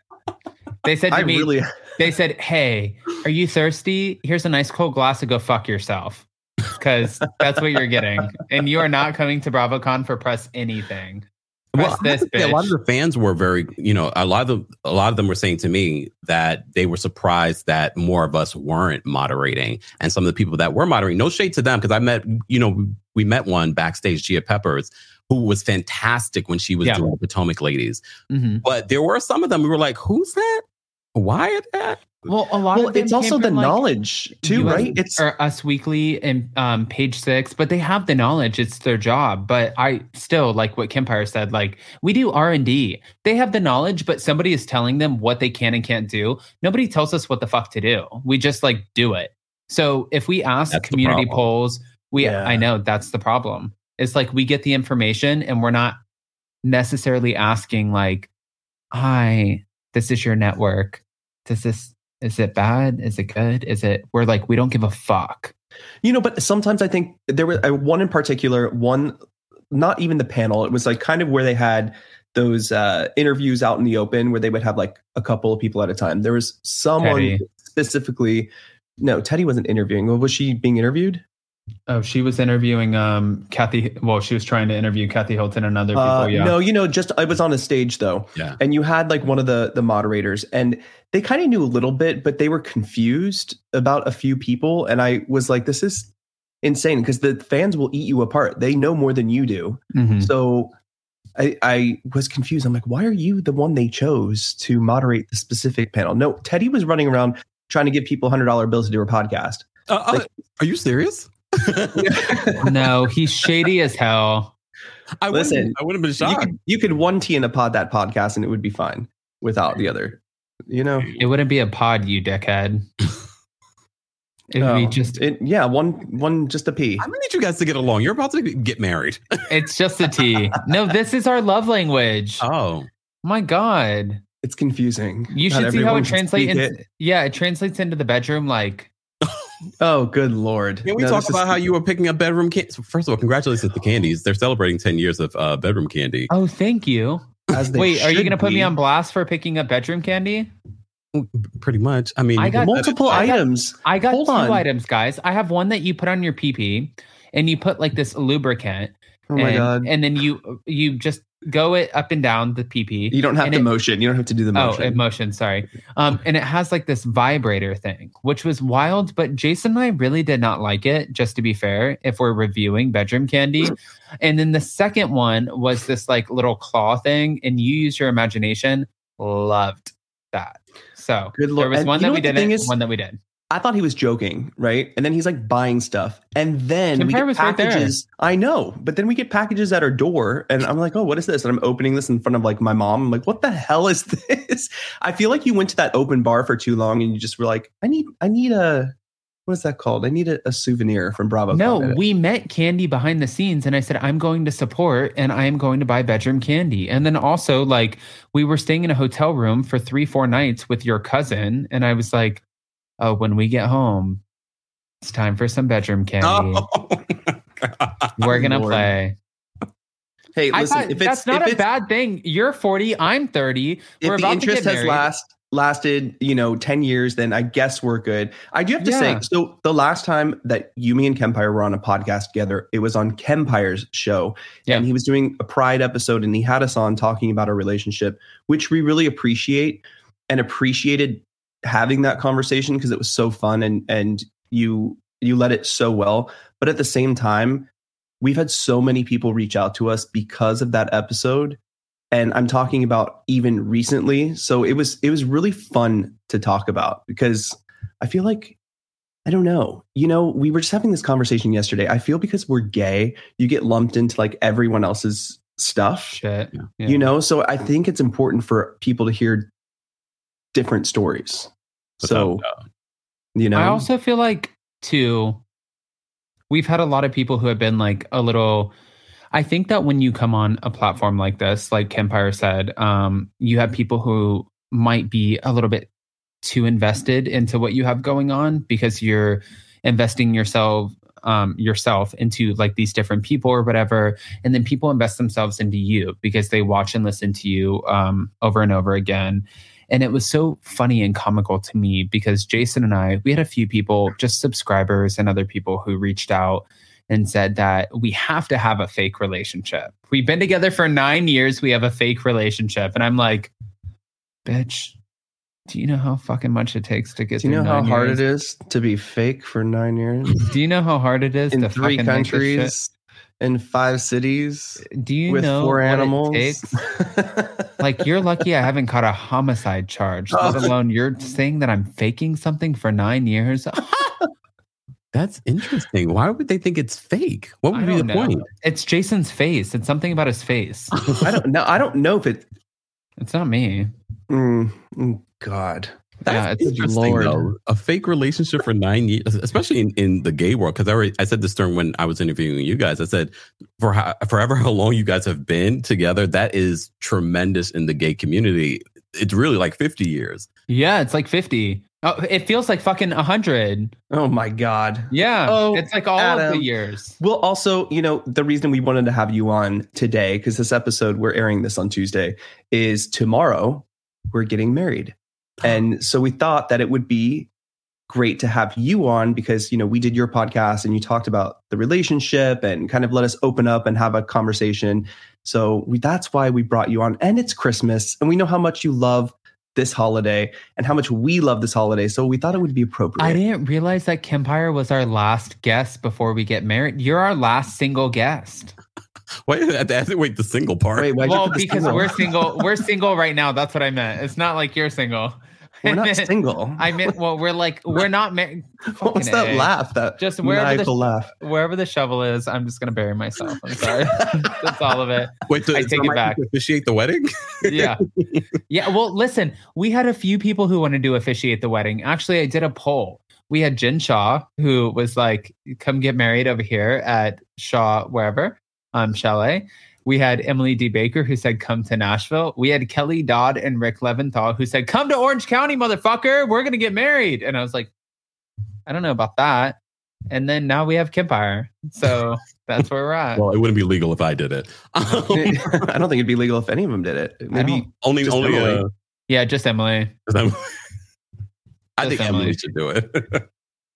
they said to I me really, they said, Hey, are you thirsty? Here's a nice cold glass to go fuck yourself. Because that's what you're getting. And you are not coming to BravoCon for press anything. Press Well, this, a lot of the fans were very, you know, a lot of them, a lot of them were saying to me that they were surprised that more of us weren't moderating, and some of the people that were moderating, no shade to them, because I met, you know, we met one backstage, Gia Peppers, who was fantastic when she was Yeah. doing the Potomac Ladies, Mhm. but there were some of them we were like, who's that? Why is that? Well, a lot well, of it's also the like, knowledge too, US right? It's or Us Weekly and um, Page Six, but they have the knowledge. It's their job. But I still like what Kempire said. Like we do R and D. They have the knowledge, but somebody is telling them what they can and can't do. Nobody tells us what the fuck to do. We just like do it. So if we ask That's community polls, we Yeah. I know that's the problem. It's like we get the information and we're not necessarily asking like, "Hi, this is your network. Does this is it bad? Is it good? Is it?" We're like, we don't give a fuck. You know, but sometimes I think there was uh, one in particular, one, not even the panel. It was like kind of where they had those uh, interviews out in the open where they would have like a couple of people at a time. There was someone Teddi. specifically. No, Teddi wasn't interviewing. Was she being interviewed? Oh, she was interviewing um Kathy. Well, she was trying to interview Kathy Hilton and other people. Uh, yeah. No, you know, just I was on a stage though, Yeah. and you had like one of the the moderators, and they kind of knew a little bit, but they were confused about a few people, and I was like, this is insane because the fans will eat you apart. They know more than you do. Mhm. So I, I was confused. I'm like, why are you the one they chose to moderate the specific panel? No, Teddi was running around trying to give people hundred dollar bills to do a podcast. Uh, uh, are you serious? no, he's shady as hell. I Listen, wouldn't, I wouldn't have been You shocked. could, you could one T in a pod that podcast and it would be fine without the other. You know, It wouldn't be a pod, you dickhead. It would be Oh, just. it, yeah, one one just a P. I need you guys to get along. You're about to get married. It's just a T. No, this is our love language. Oh, My God, It's confusing. you Not should see how it translates. speak In, yeah, it translates into the bedroom. Like, Oh, good lord! can we No, talk this is- about how you were picking up Bedroom Kandi? First of all, congratulations to the Candies. They're celebrating 10 years of uh, Bedroom Kandi. oh, thank you. as they Wait, are you going to put me on blast for picking up Bedroom Kandi? Pretty much. I mean, I got multiple I got- items? I got Hold two on. items, guys. I have one that you put on your PP, and you put like this lubricant. Oh my and, god! And then you you just go it up and down the PP. You don't have the it- motion. You don't have to do the motion. Oh, motion. Sorry. Um, and it has like this vibrator thing, which was wild. But Jason and I really did not like it. Just to be fair, if we're reviewing Bedroom Kandi, and then the second one was this like little claw thing, and you use your imagination. Loved that. So Good there lord! was one that we didn't, is? one that we did. I thought he was joking, right? And then he's like buying stuff, and then we Compare get was right packages. I know, but then we get packages at our door, and I'm like, "Oh, what is this?" And I'm opening this in front of like my mom. I'm like, "What the hell is this?" I feel like you went to that open bar for too long, and you just were like, "I need, I need a, what is that called? I need a, a souvenir from Bravo." No, Con." we met Kandi behind the scenes, and I said, I'm going to support and I am going to buy Bedroom Kandi. And then also, like, we were staying in a hotel room for three, four nights with your cousin. And I was like, Oh, when we get home, it's time for some bedroom candy. Oh, we're to Lord. play. Hey, listen, thought if it's that's not if a bad thing. You're 40, I'm 30. if we're the about interest to get has last lasted, you know, 10 years, then I guess we're good. I do have to Yeah. say, so the last time that Yumi and Kempire were on a podcast together, it was on Kempire's show. Yeah. And he was doing a pride episode and he had us on talking about our relationship, which we really appreciate and appreciated having that conversation because it was so fun and and you you led it so well. But at the same time, we've had so many people reach out to us because of that episode and i'm talking about even recently so it was it was really fun to talk about because i feel like i don't know you know we were just having this conversation yesterday i feel because we're gay you get lumped into like everyone else's stuff Shit. Yeah. Yeah. you know so i think it's important for people to hear different stories so you know I also feel like too we've had a lot of people who have been like a little I think that when you come on a platform like this, like Kempire said, um, you have people who might be a little bit too invested into what you have going on because you're investing yourself um, yourself into like these different people or whatever, and then people invest themselves into you because they watch and listen to you um, over and over again. And it was so funny and comical to me because Jason and I, we had a few people, just subscribers and other people who reached out and said that we have to have a fake relationship. We've been together for nine years. We have a fake relationship. And I'm like, bitch, do you know how fucking much it takes to get do you know how hard years? it is to be fake for nine years Do you know how hard it is in to three fucking make this shit? countries in five cities Do you with know four what it animals. takes? Like you're lucky I haven't caught a homicide charge, let Oh. alone you're saying that I'm faking something for nine years. That's interesting. Why would they think it's fake? What I would be the know. point? It's Jason's face. It's something about his face. I don't know. I don't know if it. It's not me. Mm, mm, God. Yeah, it's Interesting, Lord. though. A fake relationship for nine years, especially in, in the gay world. Because I, already- I said this during when I was interviewing you guys. I said, for how, forever how long you guys have been together, that is tremendous in the gay community. It's really like 50 years. Yeah, it's like 50. Oh, it feels like fucking 100. Oh my God. Yeah. Oh, it's like all of the years. Well, also, you know, the reason we wanted to have you on today, because this episode, we're airing this on Tuesday, is tomorrow we're getting married. And so we thought that it would be great to have you on because, you know, we did your podcast and you talked about the relationship and kind of let us open up and have a conversation. So we, that's why we brought you on. And it's Christmas and we know how much you love this holiday and how much we love this holiday. So we thought it would be appropriate. I didn't realize that Kempire was our last guest before we get married. You're our last single guest. Wait, I have to wait the single part. Wait, well, because single? we're single. We're single right now. That's what I meant. It's not like you're single. We're not single. I meant, well, we're like, we're not married. What's that laugh? That Just wherever the, laugh. wherever the shovel is, I'm just going to bury myself. I'm sorry. That's all of it. Wait, so I take there it back. Officiate the wedding? yeah. Yeah. Well, listen, we had a few people who wanted to officiate the wedding. Actually, I did a poll. We had Jen Shah, who was like, come get married over here at Shaw, wherever, um, Chalet. We had Emily D. Baker, who said, come to Nashville. We had Kelly Dodd and Rick Leventhal, who said, come to Orange County, motherfucker. We're going to get married. And I was like, I don't know about that. And then now we have Kempire. So that's where we're at. well, it wouldn't be legal if I did it. I don't think it'd be legal if any of them did it. Maybe only, Just only. Emily. Uh, yeah, just Emily. I'm- I Just think Emily. Emily should do it.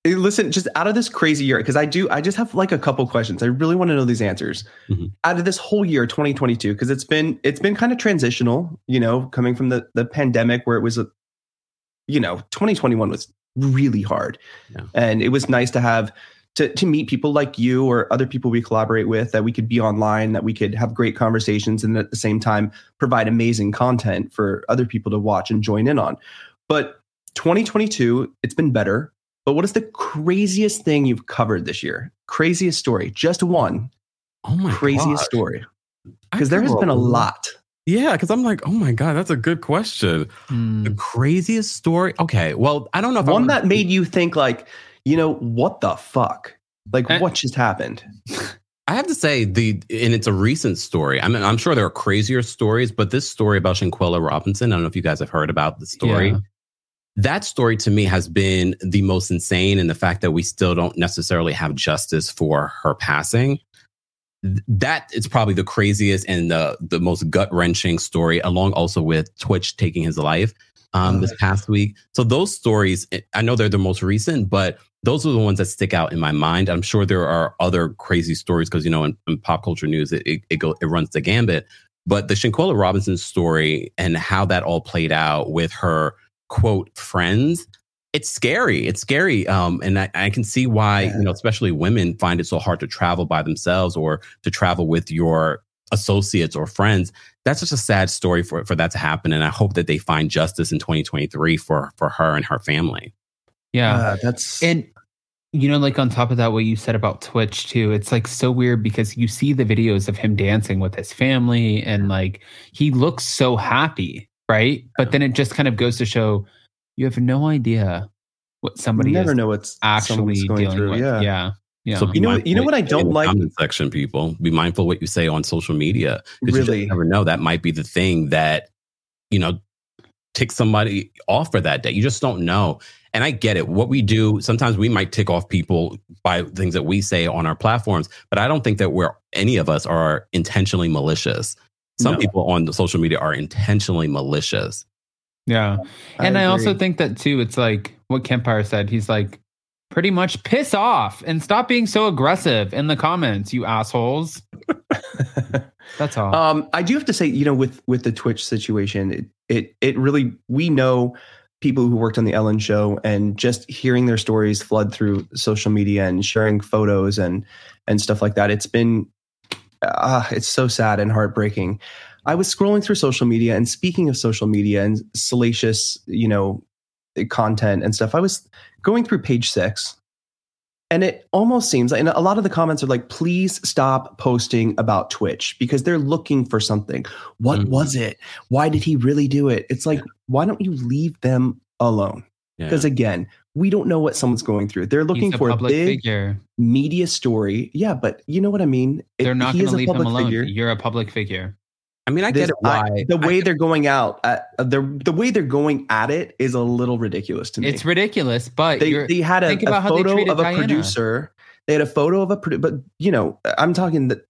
Hey, listen, just out of this crazy year, because I do, I just have like a couple questions. I really want to know these answers. Mhm. Out of this whole year, 2022, because it's been it's been kind of transitional, you know, coming from the the pandemic where it was, a, you know, 2021 was really hard, Yeah. and it was nice to have to to meet people like you or other people we collaborate with that we could be online, that we could have great conversations, and at the same time provide amazing content for other people to watch and join in on. But 2022, it's been better. But what is the craziest thing you've covered this year? Craziest story, just one Oh my craziest gosh. story. Because there has been a lot. Yeah, because I'm like, oh my god, that's a good question. Hmm. The craziest story. Okay, well, I don't know if I One wanna- that made you think, like, you know, what the fuck? Like, Eh. what just happened? I have to say the and it's a recent story. I mean, I'm sure there are crazier stories, but this story about Shanquella Robinson, I don't know if you guys have heard about the story. Yeah. That story to me has been the most insane, and the fact that we still don't necessarily have justice for her passing. Th- That is probably the craziest and the the most gut wrenching story, along also with Twitch taking his life um, this past week. So those stories, eh, I know they're the most recent, but those are the ones that stick out in my mind. I'm sure there are other crazy stories because you know in, in pop culture news it it, it, go, it runs the gambit. But the Shanquella Robinson story and how that all played out with her quote friends, it's scary. It's scary, um, and I, I can see why Yeah. you know especially women find it so hard to travel by themselves or to travel with your associates or friends. That's just a sad story for for that to happen, and I hope that they find justice in 2023 for for her and her family. Yeah. Uh, that's And you know, like on top of that, what you said about Twitch too, it's like so weird because you see the videos of him dancing with his family and like he looks so happy, right? But then it just kind of goes to show you have no idea what somebody you never is know what's actually going dealing through. with. Yeah. Yeah. Yeah. So You know- you know what I don't like? Comment section, people. Be mindful what you say on social media. 'cause You Really. just never know. That might be the thing that you know tick somebody off for that day. You just don't know. And I get it. What we do sometimes we might tick off people by things that we say on our platforms, but I don't think that we're any of us are intentionally malicious. Some No. people on the social media are intentionally malicious. yeah. And I, also think that too, it's like what Kempire said. He's like, pretty much piss off and stop being so aggressive in the comments, you assholes. That's all. Um, I do have to say, you know, with with the Twitch situation, it it it really we know people who worked on the Ellen show and just hearing their stories flood through social media and sharing photos and and stuff like that. It's been uh, it's so sad and heartbreaking. I was scrolling through social media, and speaking of social media and salacious, you know, content and stuff, I was going through page six, and it almost seems like, and a lot of the comments are like, please stop posting about Twitch because they're looking for something. What Mhm. was it? Why did he really do it? It's like, why don't you leave them alone? Yeah. Because again, we don't know what someone's going through. They're looking He's a for a big figure. media story. Yeah, but you know what I mean? It- They're not going to leave him alone. figure. You're a public figure. I mean, I This- get it. Why I- the I- way they're going out, uh, the the way they're going at it is a little ridiculous to me. It's ridiculous, but they, you're, they had a, think a about how they photo of a Diana. producer. They had a photo of a produ- but you know, I'm talking the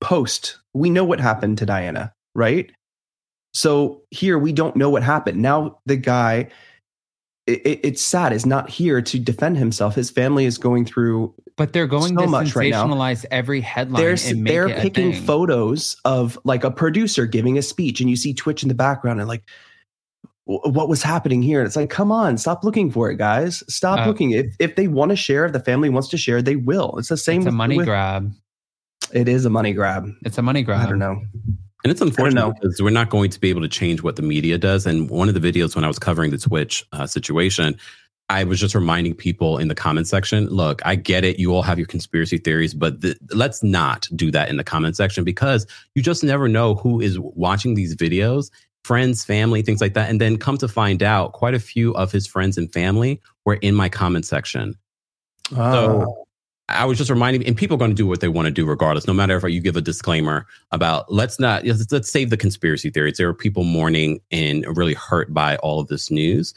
post. We know what happened to Diana, right? So here we don't know what happened. Now the guy, it, it- it's sad, is not here to defend himself. His family is going through but they're going so to much right now. sensationalize every headline they're and make they're picking photos of like a producer giving a speech and you see twitch in the background and like what was happening here and it's like come on stop looking for it guys stop Uh, looking if if they want to share if the family wants to share they will it's the same It's a money with- grab. it is a money grab It's a money grab. i don't know And it's unfortunate because we're not going to be able to change what the media does. And one of the videos when I was covering the Twitch uh, situation, I was just reminding people in the comment section look, I get it. You all have your conspiracy theories, but th- let's not do that in the comment section because you just never know who is watching these videos friends, family, things like that. And then come to find out, quite a few of his friends and family were in my comment section. Oh. So I was just reminding, and people are going to do what they want to do regardless, no matter if you give a disclaimer about let's not let's, save the conspiracy theories. There are people mourning and really hurt by all of this news,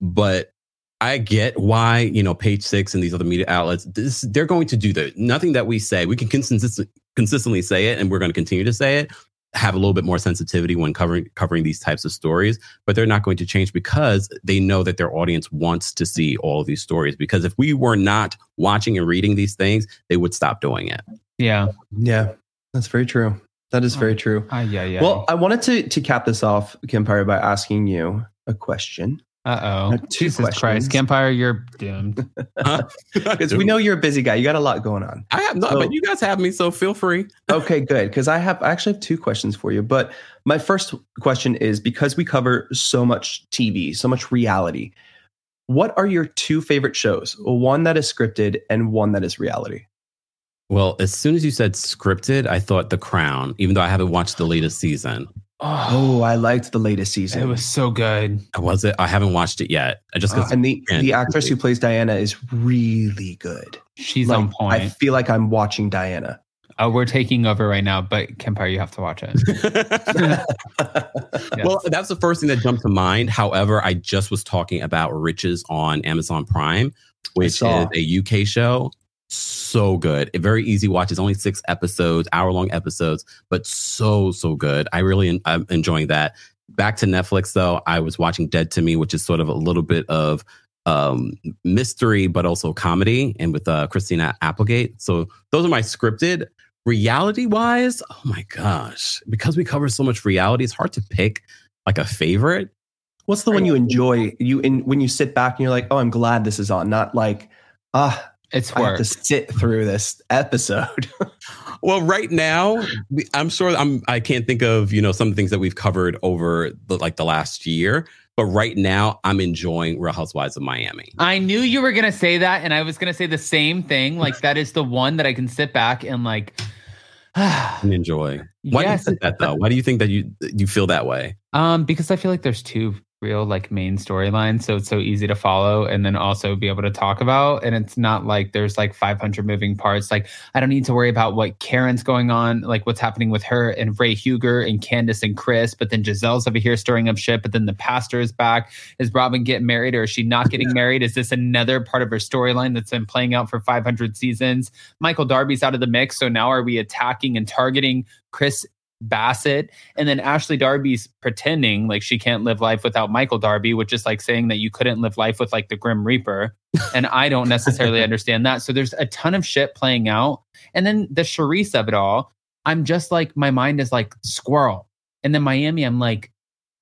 but I get why you know Page Six and these other media outlets this they're going to do that. Nothing that we say we can consist- consistently say it, and we're going to continue to say it. Have a little bit more sensitivity when covering covering these types of stories, but they're not going to change because they know that their audience wants to see all of these stories. Because if we were not watching and reading these things, they would stop doing it. Yeah. yeah that's very true that is very true Ah, yeah, yeah. well i wanted to to cap this off Kempire, by asking you a question uh oh. two Jesus questions. Christ. Kempire, you're doomed. because we know you're a busy guy you got a lot going on I have not, So- but you guys have me, so feel free. okay, good. Because I have I actually have two questions for you. But my first question is because we cover so much TV, so much reality. What are your two favorite shows? One that is scripted and one that is reality. Well, as soon as you said scripted, I thought The Crown, even though I haven't watched the latest season. Oh, I liked the latest season. it was so good. Was it? I haven't watched it yet. I just uh, got and the And- the actress who plays Diana is really good. She's Like, on point. I feel like I'm watching Diana. oh, we're taking over right now, but Kempire, you have to watch it. Yes. Well, that's the first thing that jumped to mind. However, I just was talking about Riches on Amazon Prime, which is a UK show. So good. A very easy watch. It's only six episodes, hour long episodes, but so, so good. I really, I'm enjoying that. Back to Netflix, though, I was watching Dead to Me, which is sort of a little bit of um mystery but also comedy and with uh christina applegate so those are my scripted reality wise oh my gosh because we cover so much reality it's hard to pick like a favorite What's the one you enjoy? You in when you sit back and you're like, oh, I'm glad this is on. Not like, ah, It's I have to sit through this episode. well right now i'm sure i'm i can't think of you know some things that we've covered over the like the last year but right now i'm enjoying real housewives of miami I knew you were gonna say that, and I was gonna say the same thing. Like that is the one that I can sit back and like. and enjoy why yes, do you think that though why do you think that you you feel that way um, because I feel like there's two real like main storyline so it's so easy to follow and then also be able to talk about. And it's not like there's like 500 moving parts. Like I don't need to worry about what Karen's going on, like what's happening with her and Ray Huger and Candace and Chris. But then Giselle's over here stirring up shit. But then the pastor is back. Is Robin getting married or is she not getting married? Is this another part of her storyline that's been playing out for 500 seasons? Michael Darby's out of the mix. So now are we attacking and targeting Chris Bassett? And then Ashley Darby's pretending like she can't live life without Michael Darby, which is like saying that you couldn't live life with like the Grim Reaper. And I don't necessarily understand that. So there's a ton of shit playing out. And then the Charisse of it all, I'm just like, my mind is like squirrel. And then Miami, I'm like,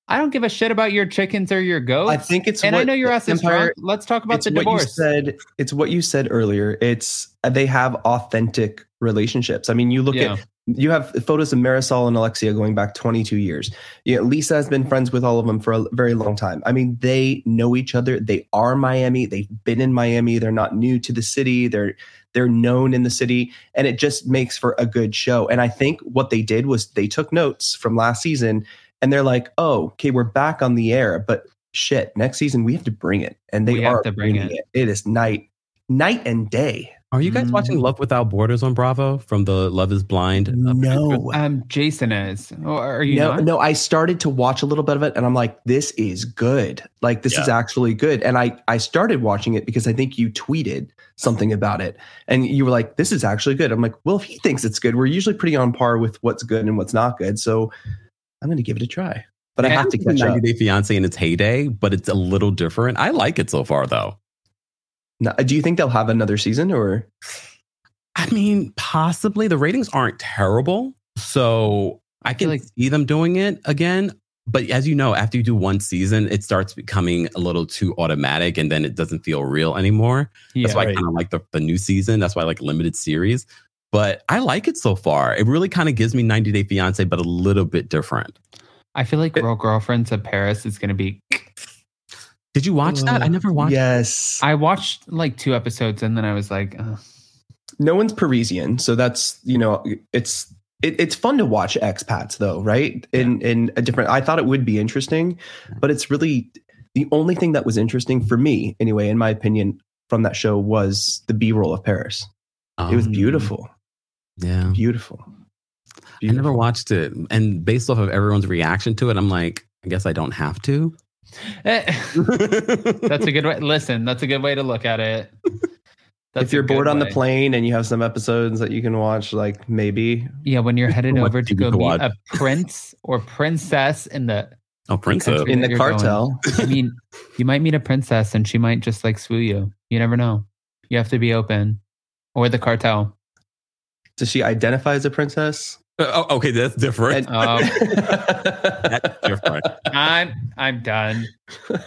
I don't give a shit about your chickens or your goats. I think it's and I know your ass is drunk. Let's talk about the divorce. said. It's what you said earlier. It's they have authentic relationships. I mean, you look Yeah. at You have photos of Marisol and Alexia going back 22 years. You know, Lisa has been friends with all of them for a very long time. I mean, they know each other. They are Miami. They've been in Miami. They're not new to the city. They're they're known in the city, and it just makes for a good show. And I think what they did was they took notes from last season, and they're like, "Oh, okay, we're back on the air, but shit, next season we have to bring it." And they We have are to bring it. it. It is night, night and day. Are you guys Mm. watching Love Without Borders on Bravo from the Love Is Blind? No. Um, Jason is. Or are you no, not? no, I started to watch a little bit of it and I'm like, this is good. Like this is actually good. And I I started watching it because I think you tweeted something about it. And you were like, this is actually good. I'm like, well, if he thinks it's good, we're usually pretty on par with what's good and what's not good. So I'm gonna give it a try. But I have to It's catch up. 90 Day Fiance in its heyday, but it's a little different. I like it so far, though. Now, do you think they'll have another season or I mean, possibly the ratings aren't terrible, so I feel can like- see them doing it again. But as you know, after you do one season, it starts becoming a little too automatic, and then it doesn't feel real anymore. That's Yeah. why I kind of like the, the new season. That's why I like limited series. But I like it so far. It really kind of gives me 90 Day Fiance, but a little bit different. I feel like Real Girlfriends of Paris is going to be. Did you watch that? I never watched. Yes. I watched like two episodes and then I was like, Ugh. no one's Parisian, so that's you know it's it, it's fun to watch expats though, right? In in a different. I thought it would be interesting, but it's really the only thing that was interesting for me, anyway, in my opinion, from that show was the B roll of Paris. It was Um, beautiful, Yeah. beautiful. I never watched it. And based off of everyone's reaction to it, I'm like, I guess I don't have to. Eh, that's a good way. Listen, that's a good way to look at it. That's if you're a good bored on the plane and you have some episodes that you can watch, like maybe Yeah, when you're headed over to you go meet watch? a prince or princess in the oh, Princess. in the you're going. cartel. I mean, you might meet a princess and she might just like swoo you. You never know. You have to be open. Or the cartel. Does she identify as a princess? Oh, okay, that's different. And- Um, that's different. I'm I'm done. All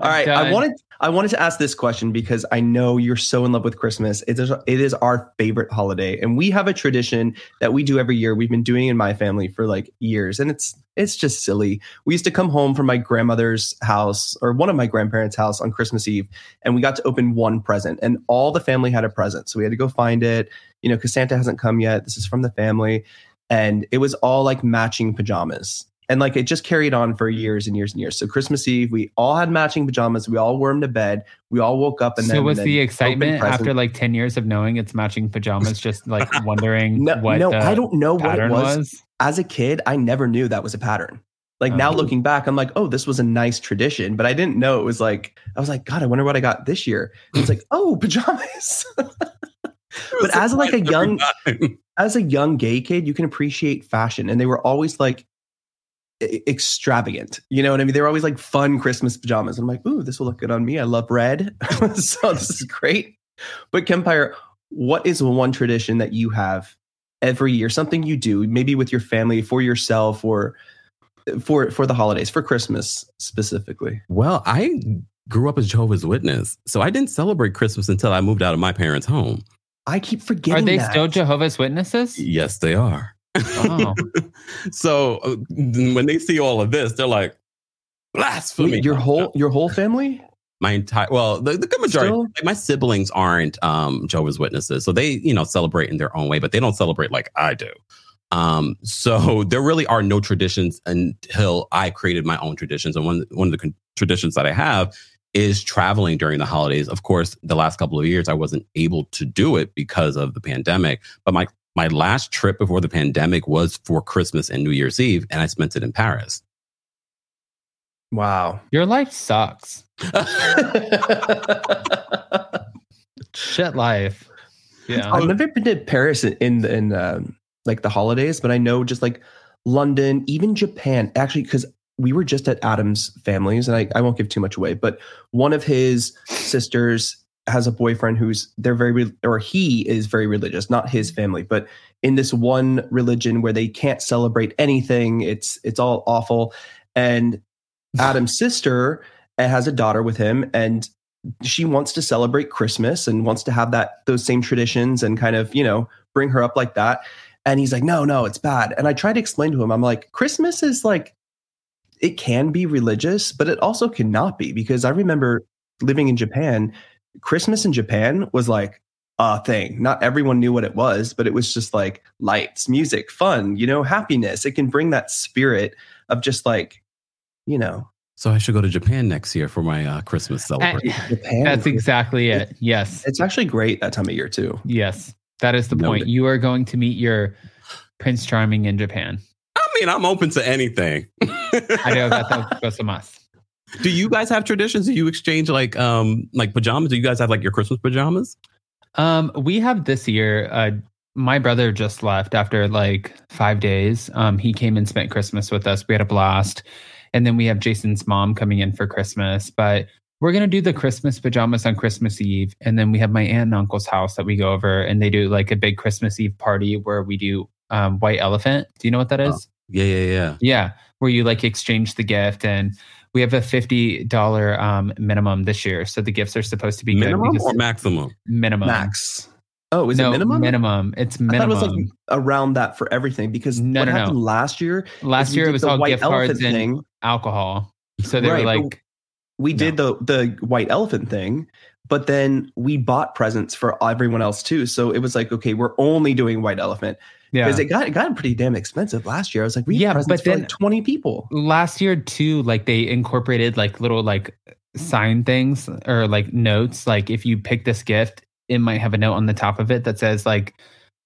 right, I wanted I wanted to ask this question because I know you're so in love with Christmas. It is it is our favorite holiday, and we have a tradition that we do every year. We've been doing in my family for like years, and it's it's just silly. We used to come home from my grandmother's house or one of my grandparents' house on Christmas Eve, and we got to open one present, and all the family had a present, so we had to go find it. You know, because Santa hasn't come yet. This is from the family, and it was all like matching pajamas and like it just carried on for years and years and years. So Christmas Eve, we all had matching pajamas. We all wore them to bed. We all woke up and so then was and then the excitement after like 10 years of knowing it's matching pajamas just like wondering No, what no, the I don't know what it was. was? As a kid, I never knew that was a pattern. Like now Oh. looking back, I'm like, oh, this was a nice tradition, but I didn't know it was like. I was like, God, I wonder what I got this year. And it's like, oh, pajamas. but as like a young as a young gay kid, you can appreciate fashion, and they were always like extravagant. You know what I mean? They're always like fun Christmas pajamas. I'm like, ooh, this will look good on me. I love red, so this is great. But Kempire, what is one tradition that you have every year? Something you do, maybe with your family, for yourself, or for for the holidays, for Christmas specifically. Well, I grew up as Jehovah's Witness, so I didn't celebrate Christmas until I moved out of my parents' home. I keep forgetting. Are they that. still Jehovah's Witnesses? Yes, they are. Oh. so uh, when they see all of this, they're like, blasphemy. Wait, your whole your whole family? my entire well the, the good majority like my siblings aren't um jehovah's witnesses so they you know celebrate in their own way but they don't celebrate like i do um so there really are no traditions until i created my own traditions and one one of the con- traditions that i have is traveling during the holidays of course the last couple of years i wasn't able to do it because of the pandemic but my my last trip before the pandemic was for christmas and new year's eve and i spent it in paris Wow. Your life sucks. Shit life. Yeah. I've never been to Paris in in um, like the holidays, but I know just like London, even Japan. Actually, because we were just at Adam's family's, and I, I won't give too much away, but one of his sisters has a boyfriend who's they're very or he is very religious, not his mm-hmm. family, but in this one religion where they can't celebrate anything. It's it's all awful, and Adam's sister uh, has a daughter with him, and she wants to celebrate Christmas and wants to have that those same traditions and kind of you know bring her up like that. And he's like, no, no, it's bad. And I tried to explain to him, I'm like, Christmas is like, it can be religious, but it also cannot be because I remember living in Japan, Christmas in Japan was like a thing. Not everyone knew what it was, but it was just like lights, music, fun, you know, happiness. It can bring that spirit of just like, you know, So I should go to Japan next year for my uh, Christmas celebration. Japan. That's exactly it. Yes. It's actually great that time of year too. Yes. That is the No, point. but- You are going to meet your Prince Charming in Japan. I mean, I'm open to anything. I know that that's a must. Do you guys have traditions? Do you exchange like um like pajamas? Do you guys have like your Christmas pajamas? Um, we have this year. Uh, my brother just left after like five days. Um, he came and spent Christmas with us. We had a blast, and then we have Jason's mom coming in for Christmas. But we're gonna do the Christmas pajamas on Christmas Eve, and then we have my aunt and uncle's house that we go over, and they do like a big Christmas Eve party where we do um, white elephant. Do you know what that is? Yeah, yeah, yeah. Yeah, where you like exchange the gift and. We have a fifty dollar um, minimum this year, so the gifts are supposed to be Minimum because- or maximum? minimum. Max. Oh, is no, it minimum? Minimum. It's I thought minimum. it was like around that for everything because No, what no, no. happened last year? Last year it was the all white gift cards elephant and thing. alcohol. So they Right, were like, We did the the white elephant thing, but then we bought presents for everyone else too. So it was like, okay, we're only doing white elephant yeah. because it got it got pretty damn expensive last year. I was like, we Yeah, yeah, but then- like twenty people. Last year too, like they incorporated like little like sign things or like notes. Like if you pick this gift, it might have a note on the top of it that says like,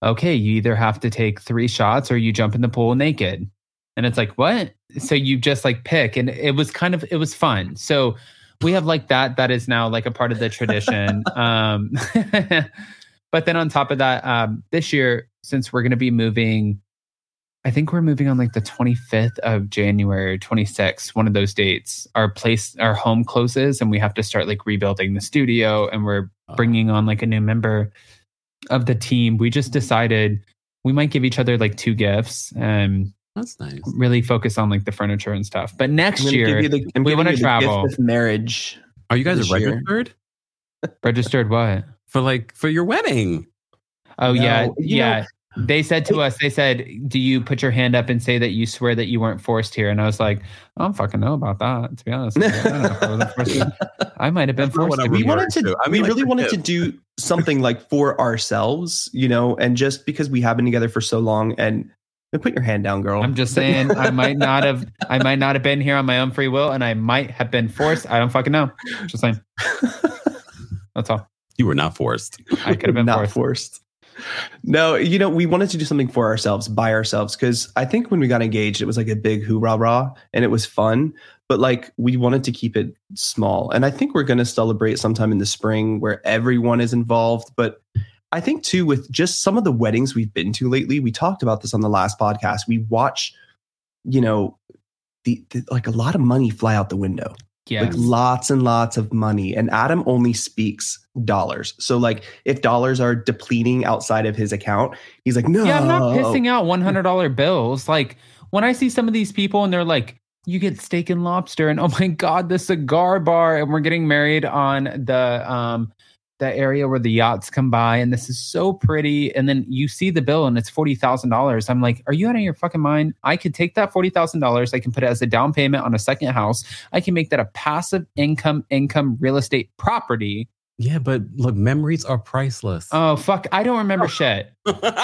okay, you either have to take three shots or you jump in the pool naked. And it's like, what? So you just like pick. And it was kind of, it was fun. So we have like that. That is now like a part of the tradition. um, but then on top of that, um, this year, since we're going to be moving, I think we're moving on like the 25th of January, 26th, one of those dates. Our place, our home closes, and we have to start like rebuilding the studio, and we're ah. bringing on like a new member of the team. We just decided we might give each other like two gifts and That's nice. really focus on like the furniture and stuff. But I'm next year, give the, I'm we wanna travel. gift of marriage. Are you guys This year. registered registered what? for like for your wedding? Oh No, yeah, you yeah. they said to us, they said, "Do you put your hand up and say that you swear that you weren't forced here?" And I was like, "I don't fucking know about that, to be honest. with. I, don't know if I, wasn't forced to- I might have been forced to I we wanted to, to. I we mean, like really the wanted to do something like for ourselves, you know, and just because we have been together for so long and and put your hand down, girl. I'm just saying, I might not have, I might not have been here on my own free will, and I might have been forced. I don't fucking know. Just saying. That's all. You were not forced. I could have been not forced. forced. No, you know, we wanted to do something for ourselves, by ourselves, because I think when we got engaged, it was like a big hoorah rah and it was fun. But like we wanted to keep it small. And I think we're going to celebrate sometime in the spring where everyone is involved. But I think too, with just some of the weddings we've been to lately, we talked about this on the last podcast. We watch, you know, the, the like a lot of money fly out the window Yes. like lots and lots of money. And adam only speaks dollars. So like if dollars are depleting outside of his account he's like no Yeah, I'm not pissing out one hundred dollar bills. Like when I see some of these people and they're like, "You get steak and lobster," and oh my god, the cigar bar, and we're getting married on the um the area where the yachts come by, and this is so pretty. And then you see the bill and it's forty thousand dollars. I'm like, "Are you out of your fucking mind? I could take that forty thousand dollars. I can put it as a down payment on a second house. I can make that a passive income income real estate property." Yeah, but look, memories are priceless. Oh fuck, I don't remember shit,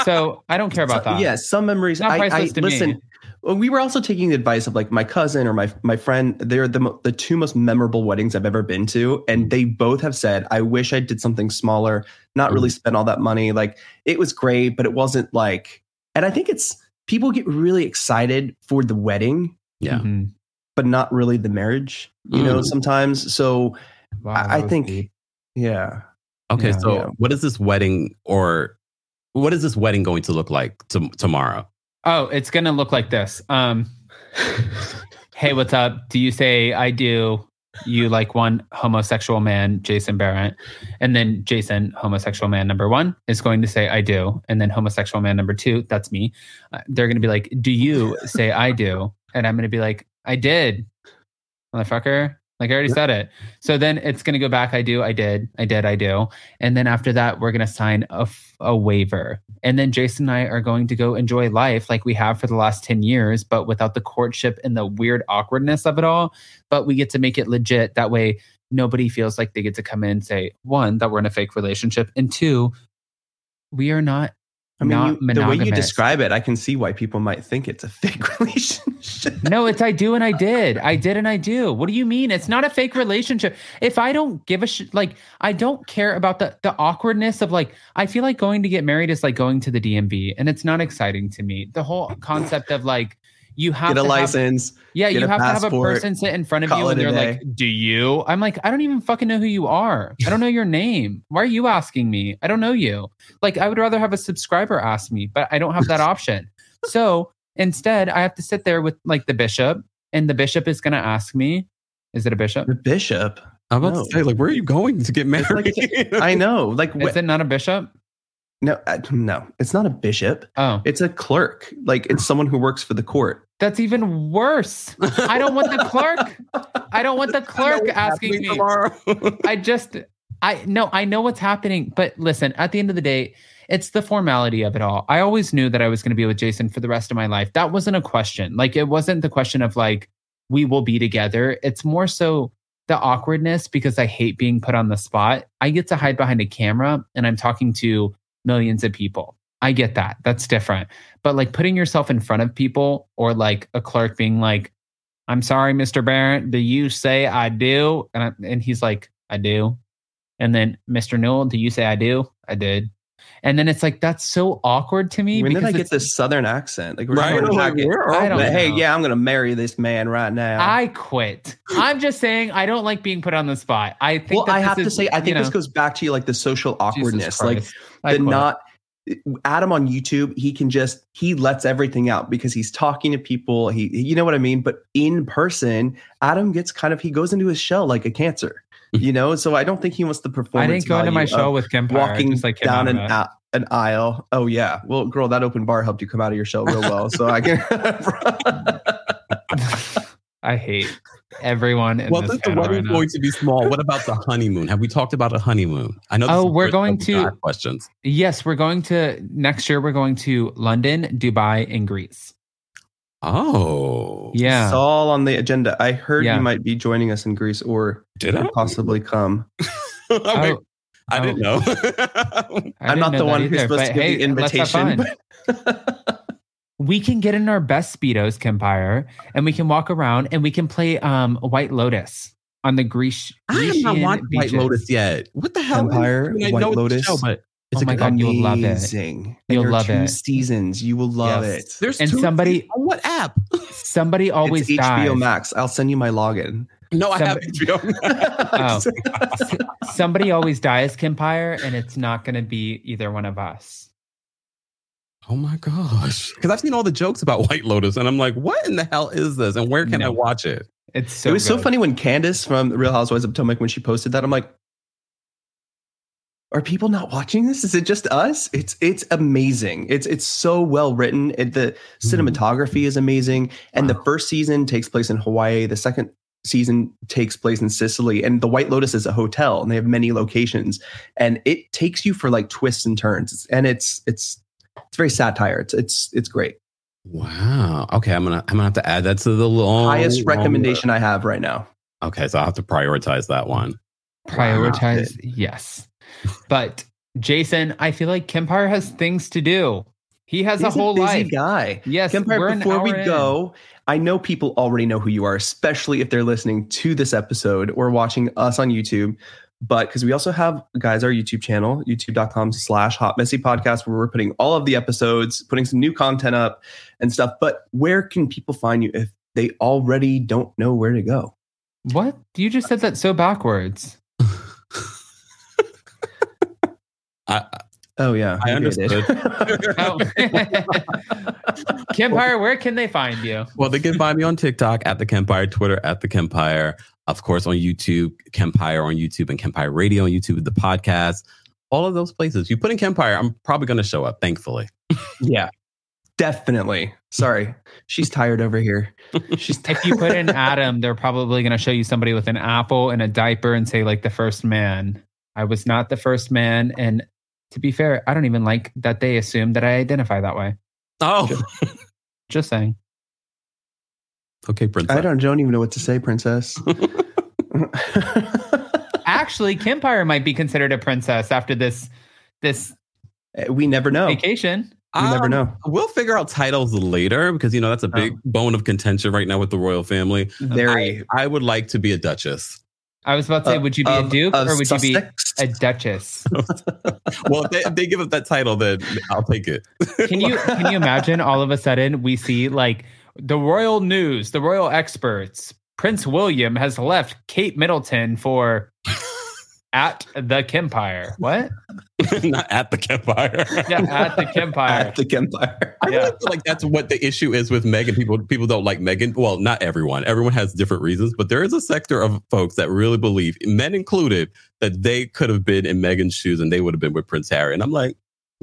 so I don't care about that. yeah some memories Not i, I priceless to me. listen well, we were also taking the advice of like my cousin or my my friend they're the the two most memorable weddings i've ever been to and they both have said i wish i did something smaller not really spend all that money like it was great but it wasn't like and i think it's people get really excited for the wedding yeah. Mhm. but not really the marriage you know Mm. sometimes so Wow, I- I think- deep. Yeah Okay, Yeah. so Yeah. what is this wedding or what is this wedding going to look like to, tomorrow? Oh, it's gonna look like this. Um, hey, what's up? Do you say I do? You like one homosexual man, Jason Barrett, and then Jason, homosexual man number one, is going to say I do, and then homosexual man number two, that's me. Uh, they're gonna be like, Do you say I do? And I'm gonna be like, I did, motherfucker. Like I already said it. So then it's going to go back. I do, I did, I did, I do. And then after that, we're going to sign a, f- a waiver. And then Jason and I are going to go enjoy life like we have for the last 10 years, but without the courtship and the weird awkwardness of it all. But we get to make it legit. That way, nobody feels like they get to come in and say, one, that we're in a fake relationship, and two, we are not I mean, not you, the way you describe it, I can see why people might think it's a fake relationship. No, it's I do and I did. I did and I do. What do you mean? It's not a fake relationship. If I don't give a shit, like I don't care about the the awkwardness of like I feel like going to get married is like going to the DMV, and it's not exciting to me. The whole concept of like you have to Get a to have- license. yeah, get you a have to have a person sit in front of you, and they're like, "Do you?" I'm like, I don't even fucking know who you are. I don't know your name. Why are you asking me? I don't know you. Like, I would rather have a subscriber ask me, but I don't have that option. So instead, I have to sit there with like the bishop, and the bishop is going to ask me, "Is it a bishop? The bishop. I'm about No. to say, like, where are you going to get married? like- I know. Like, Is it not a bishop?" no, uh, no, it's not a bishop. Oh, It's a clerk. Like, it's someone who works for the court. That's even worse. I don't want the clerk. I don't want the clerk asking me. I just I no, I know what's happening, but listen, at the end of the day, it's the formality of it all. I always knew that I was going to be with Jason for the rest of my life. That wasn't a question. Like it wasn't the question of like we will be together. It's more so the awkwardness because I hate being put on the spot. I get to hide behind a camera and I'm talking to millions of people. I get that. That's different. But like putting yourself in front of people or like a clerk being like, I'm sorry, Mr. Barrett, do you say I do? And, I, and he's like, I do. And then, Mr. Newell, do you say I do? I did. And then it's like, that's so awkward to me. When did I get this southern accent? Like, we're right? trying to Like, hack it. where are I don't we? Hey, know. yeah, I'm going to marry this man right now. I quit. I'm just saying, I don't like being put on the spot. I think well, that I this have to say, I you think this goes back to you, like the social awkwardness. Like, I the quit. not Adam on YouTube, he can just he lets everything out because he's talking to people. He you know what I mean? But in person, Adam gets kind of he goes into his shell like a cancer. You know, so I don't think he wants the performance. I didn't go into my show with Kempire. walking just like down an a- an aisle. Oh yeah, well, girl, that open bar helped you come out of your shell real well. So I can. I hate everyone in Well, this the panel right wedding's going to be small, what about the honeymoon? Have we talked about a honeymoon? I know. this Oh, is we're going to- questions. Yes, we're going to next year. We're going to London, Dubai, and Greece. Oh, Yeah. It's all on the agenda. I heard Yeah. you might be joining us in Greece or did I? possibly come. Wait, Oh, I didn't oh. know. I I'm didn't not know the that one who's supposed but to give hey, the invitation. fun. we can get in our best speedos, Kempire, and we can walk around and we can play um White Lotus on the Greece. I have not watched White. Lotus yet. What the hell? Empire, I mean, I White know Lotus. show, but it's Oh my good God, you'll love it. Amazing. You'll love two it. seasons. You will love Yes. it. There's And two somebody- on what app? Somebody always it's dies. HBO Max. I'll send you my login. No, I have Somebody- HBO. Oh. Somebody always dies, Kempire, and it's not going to be either one of us. Oh my gosh. Because I've seen all the jokes about White Lotus and I'm like, what in the hell is this? And where can I mm. watch it? It's so. it was so funny when Candace from Real Housewives of Potomac when she posted that. I'm like, are people not watching this? Is it just us? It's it's amazing. It's it's so well written. It, the mm-hmm. cinematography is amazing, and the first season takes place in Hawaii. The second season takes place in Sicily, and the White Lotus is a hotel, and they have many locations, and it takes you for like twists and turns, and it's it's it's very satire. It's it's it's great. Wow. Okay, I'm gonna I'm gonna have to add that to the long Highest long recommendation I have right now. Okay, so I'll have to prioritize that one. prioritize. Yes, but Jason, I feel like Kempire has things to do. He has He's a whole busy life. guy. Yes, Kempire, before we hour in. go, I know people already know who you are, especially if they're listening to this episode or watching us on YouTube. But because we also have, guys, our YouTube channel, youtube.com slash hot messy podcast, where we're putting all of the episodes, putting some new content up and stuff. But where can people find you if they already don't know where to go? What? You just said that so backwards. I, Oh, yeah. I maybe did. understood. Oh. Kempire, where can they find you? well, they can find me on TikTok at the Kempire, Twitter at the Kempire, of course on YouTube, Kempire on YouTube, and Kempire Radio on YouTube, the podcast. All of those places. You put in Kempire, I'm probably gonna show up, thankfully. yeah. Definitely. Sorry. She's tired over here. She's if you put in Adam, they're probably going to show you somebody with an apple and a diaper and say, like, the first man. I was not the first man. And to be fair, I don't even like that they assume that I identify that way. Oh, Just saying. Okay, princess. I don't don't even know what to say, princess. Actually, Kempire might be considered a princess after this this we never know. vacation. You never Um, know. We'll figure out titles later because you know that's a big Oh. bone of contention right now with the royal family. Very. I, I would like to be a duchess. I was about to say, Uh, would you be a duke or would you be a duchess? Well, if they, if they give us that title, then I'll take it. Can you can you imagine all of a sudden we see like the royal news, the royal experts, Prince William has left Kate Middleton for at the Kempire. What? Not at the campfire. Yeah, at the Kempire. At the Empire. I Yeah. really feel like that's what the issue is with Meghan. People people don't like Meghan. Well, not everyone. Everyone has different reasons, but there is a sector of folks that really believe, men included, that they could have been in Meghan's shoes and they would have been with Prince Harry. And I'm like,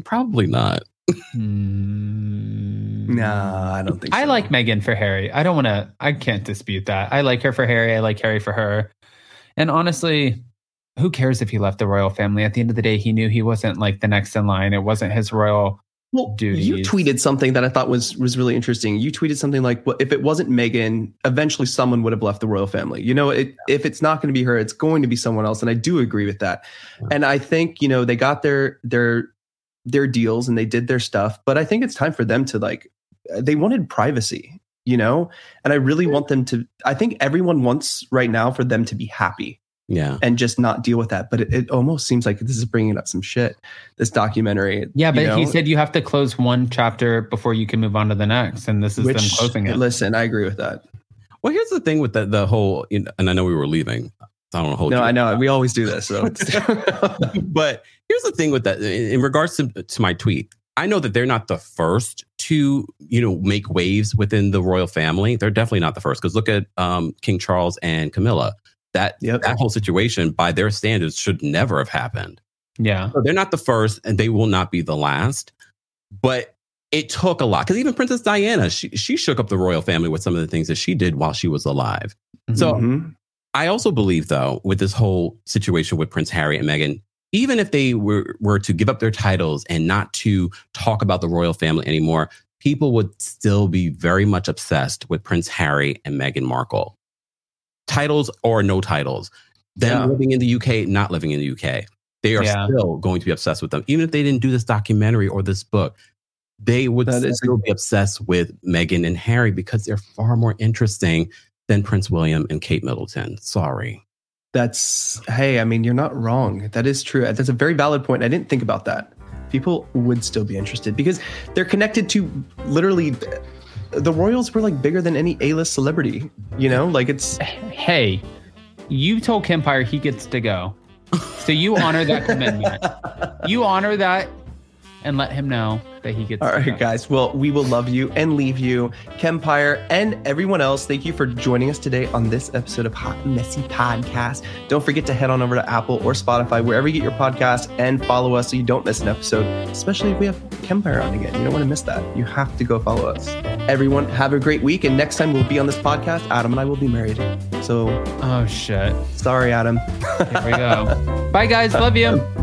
probably not. Hmm. Mm. Nah, I don't think so. I like Meghan for Harry. I don't want to. I can't dispute that. I like her for Harry. I like Harry for her. And honestly, who cares if he left the royal family? At the end of the day, he knew he wasn't like the next in line. It wasn't his royal. Well, you tweeted something that I thought was was really interesting. You tweeted something like, "Well, if it wasn't Meghan, eventually someone would have left the royal family." You know, it, if it's not going to be her, it's going to be someone else, and I do agree with that. And I think you know they got their their their deals and they did their stuff, but I think it's time for them to like uh, they wanted privacy, you know, and I really mm-hmm. want them to. I think everyone wants right now for them to be happy Yeah. and just not deal with that. But it, it almost seems like this is bringing up some shit. This documentary, Yeah, you but he said you have to close one chapter before you can move on to the next, and this is them closing it. Listen, I agree with that. Well, here's the thing with the, the whole, you know, and I know we were leaving. So I don't want to hold No, you. I know we always do this. So it's, but here's the thing with that in in regards to, to my tweet i know that they're not the first to you know make waves within the royal family. They're definitely not the first because look at um, king charles and camilla. That Yep. that whole situation by their standards should never have happened. Yeah, so they're not the first and they will not be the last but it took a lot because even princess diana she, she shook up the royal family with some of the things that she did while she was alive. So- Mhm. I also believe, though, with this whole situation with Prince Harry and Meghan, even if they were, were to give up their titles and not to talk about the royal family anymore, people would still be very much obsessed with Prince Harry and Meghan Markle. Titles or no titles. Them Yeah. living in the UK, not living in the UK. They are Yeah. still going to be obsessed with them. Even if they didn't do this documentary or this book, they would That still be obsessed with Meghan and Harry because they're far more interesting than Prince William and Kate Middleton. Sorry. That's hey, I mean, you're not wrong. That is true. That's a very valid point. I didn't think about that. People would still be interested because they're connected to literally the royals were like bigger than any A-list celebrity. You know, like it's hey, you told Kempire he gets to go, so you honor that commitment. You honor that, and let him know that he gets. All right, guys. Well, we will love you and leave you. Kempire and everyone else, thank you for joining us today on this episode of Hot Messy Podcast. Don't forget to head on over to Apple or Spotify, wherever you get your podcast, and follow us so you don't miss an episode, especially if we have Kempire on again. You don't want to miss that. You have to go follow us. Everyone, have a great week. And next time we'll be on this podcast, Adam and I will be married. So Oh shit. sorry, Adam. Here we go. Bye, guys. Love you.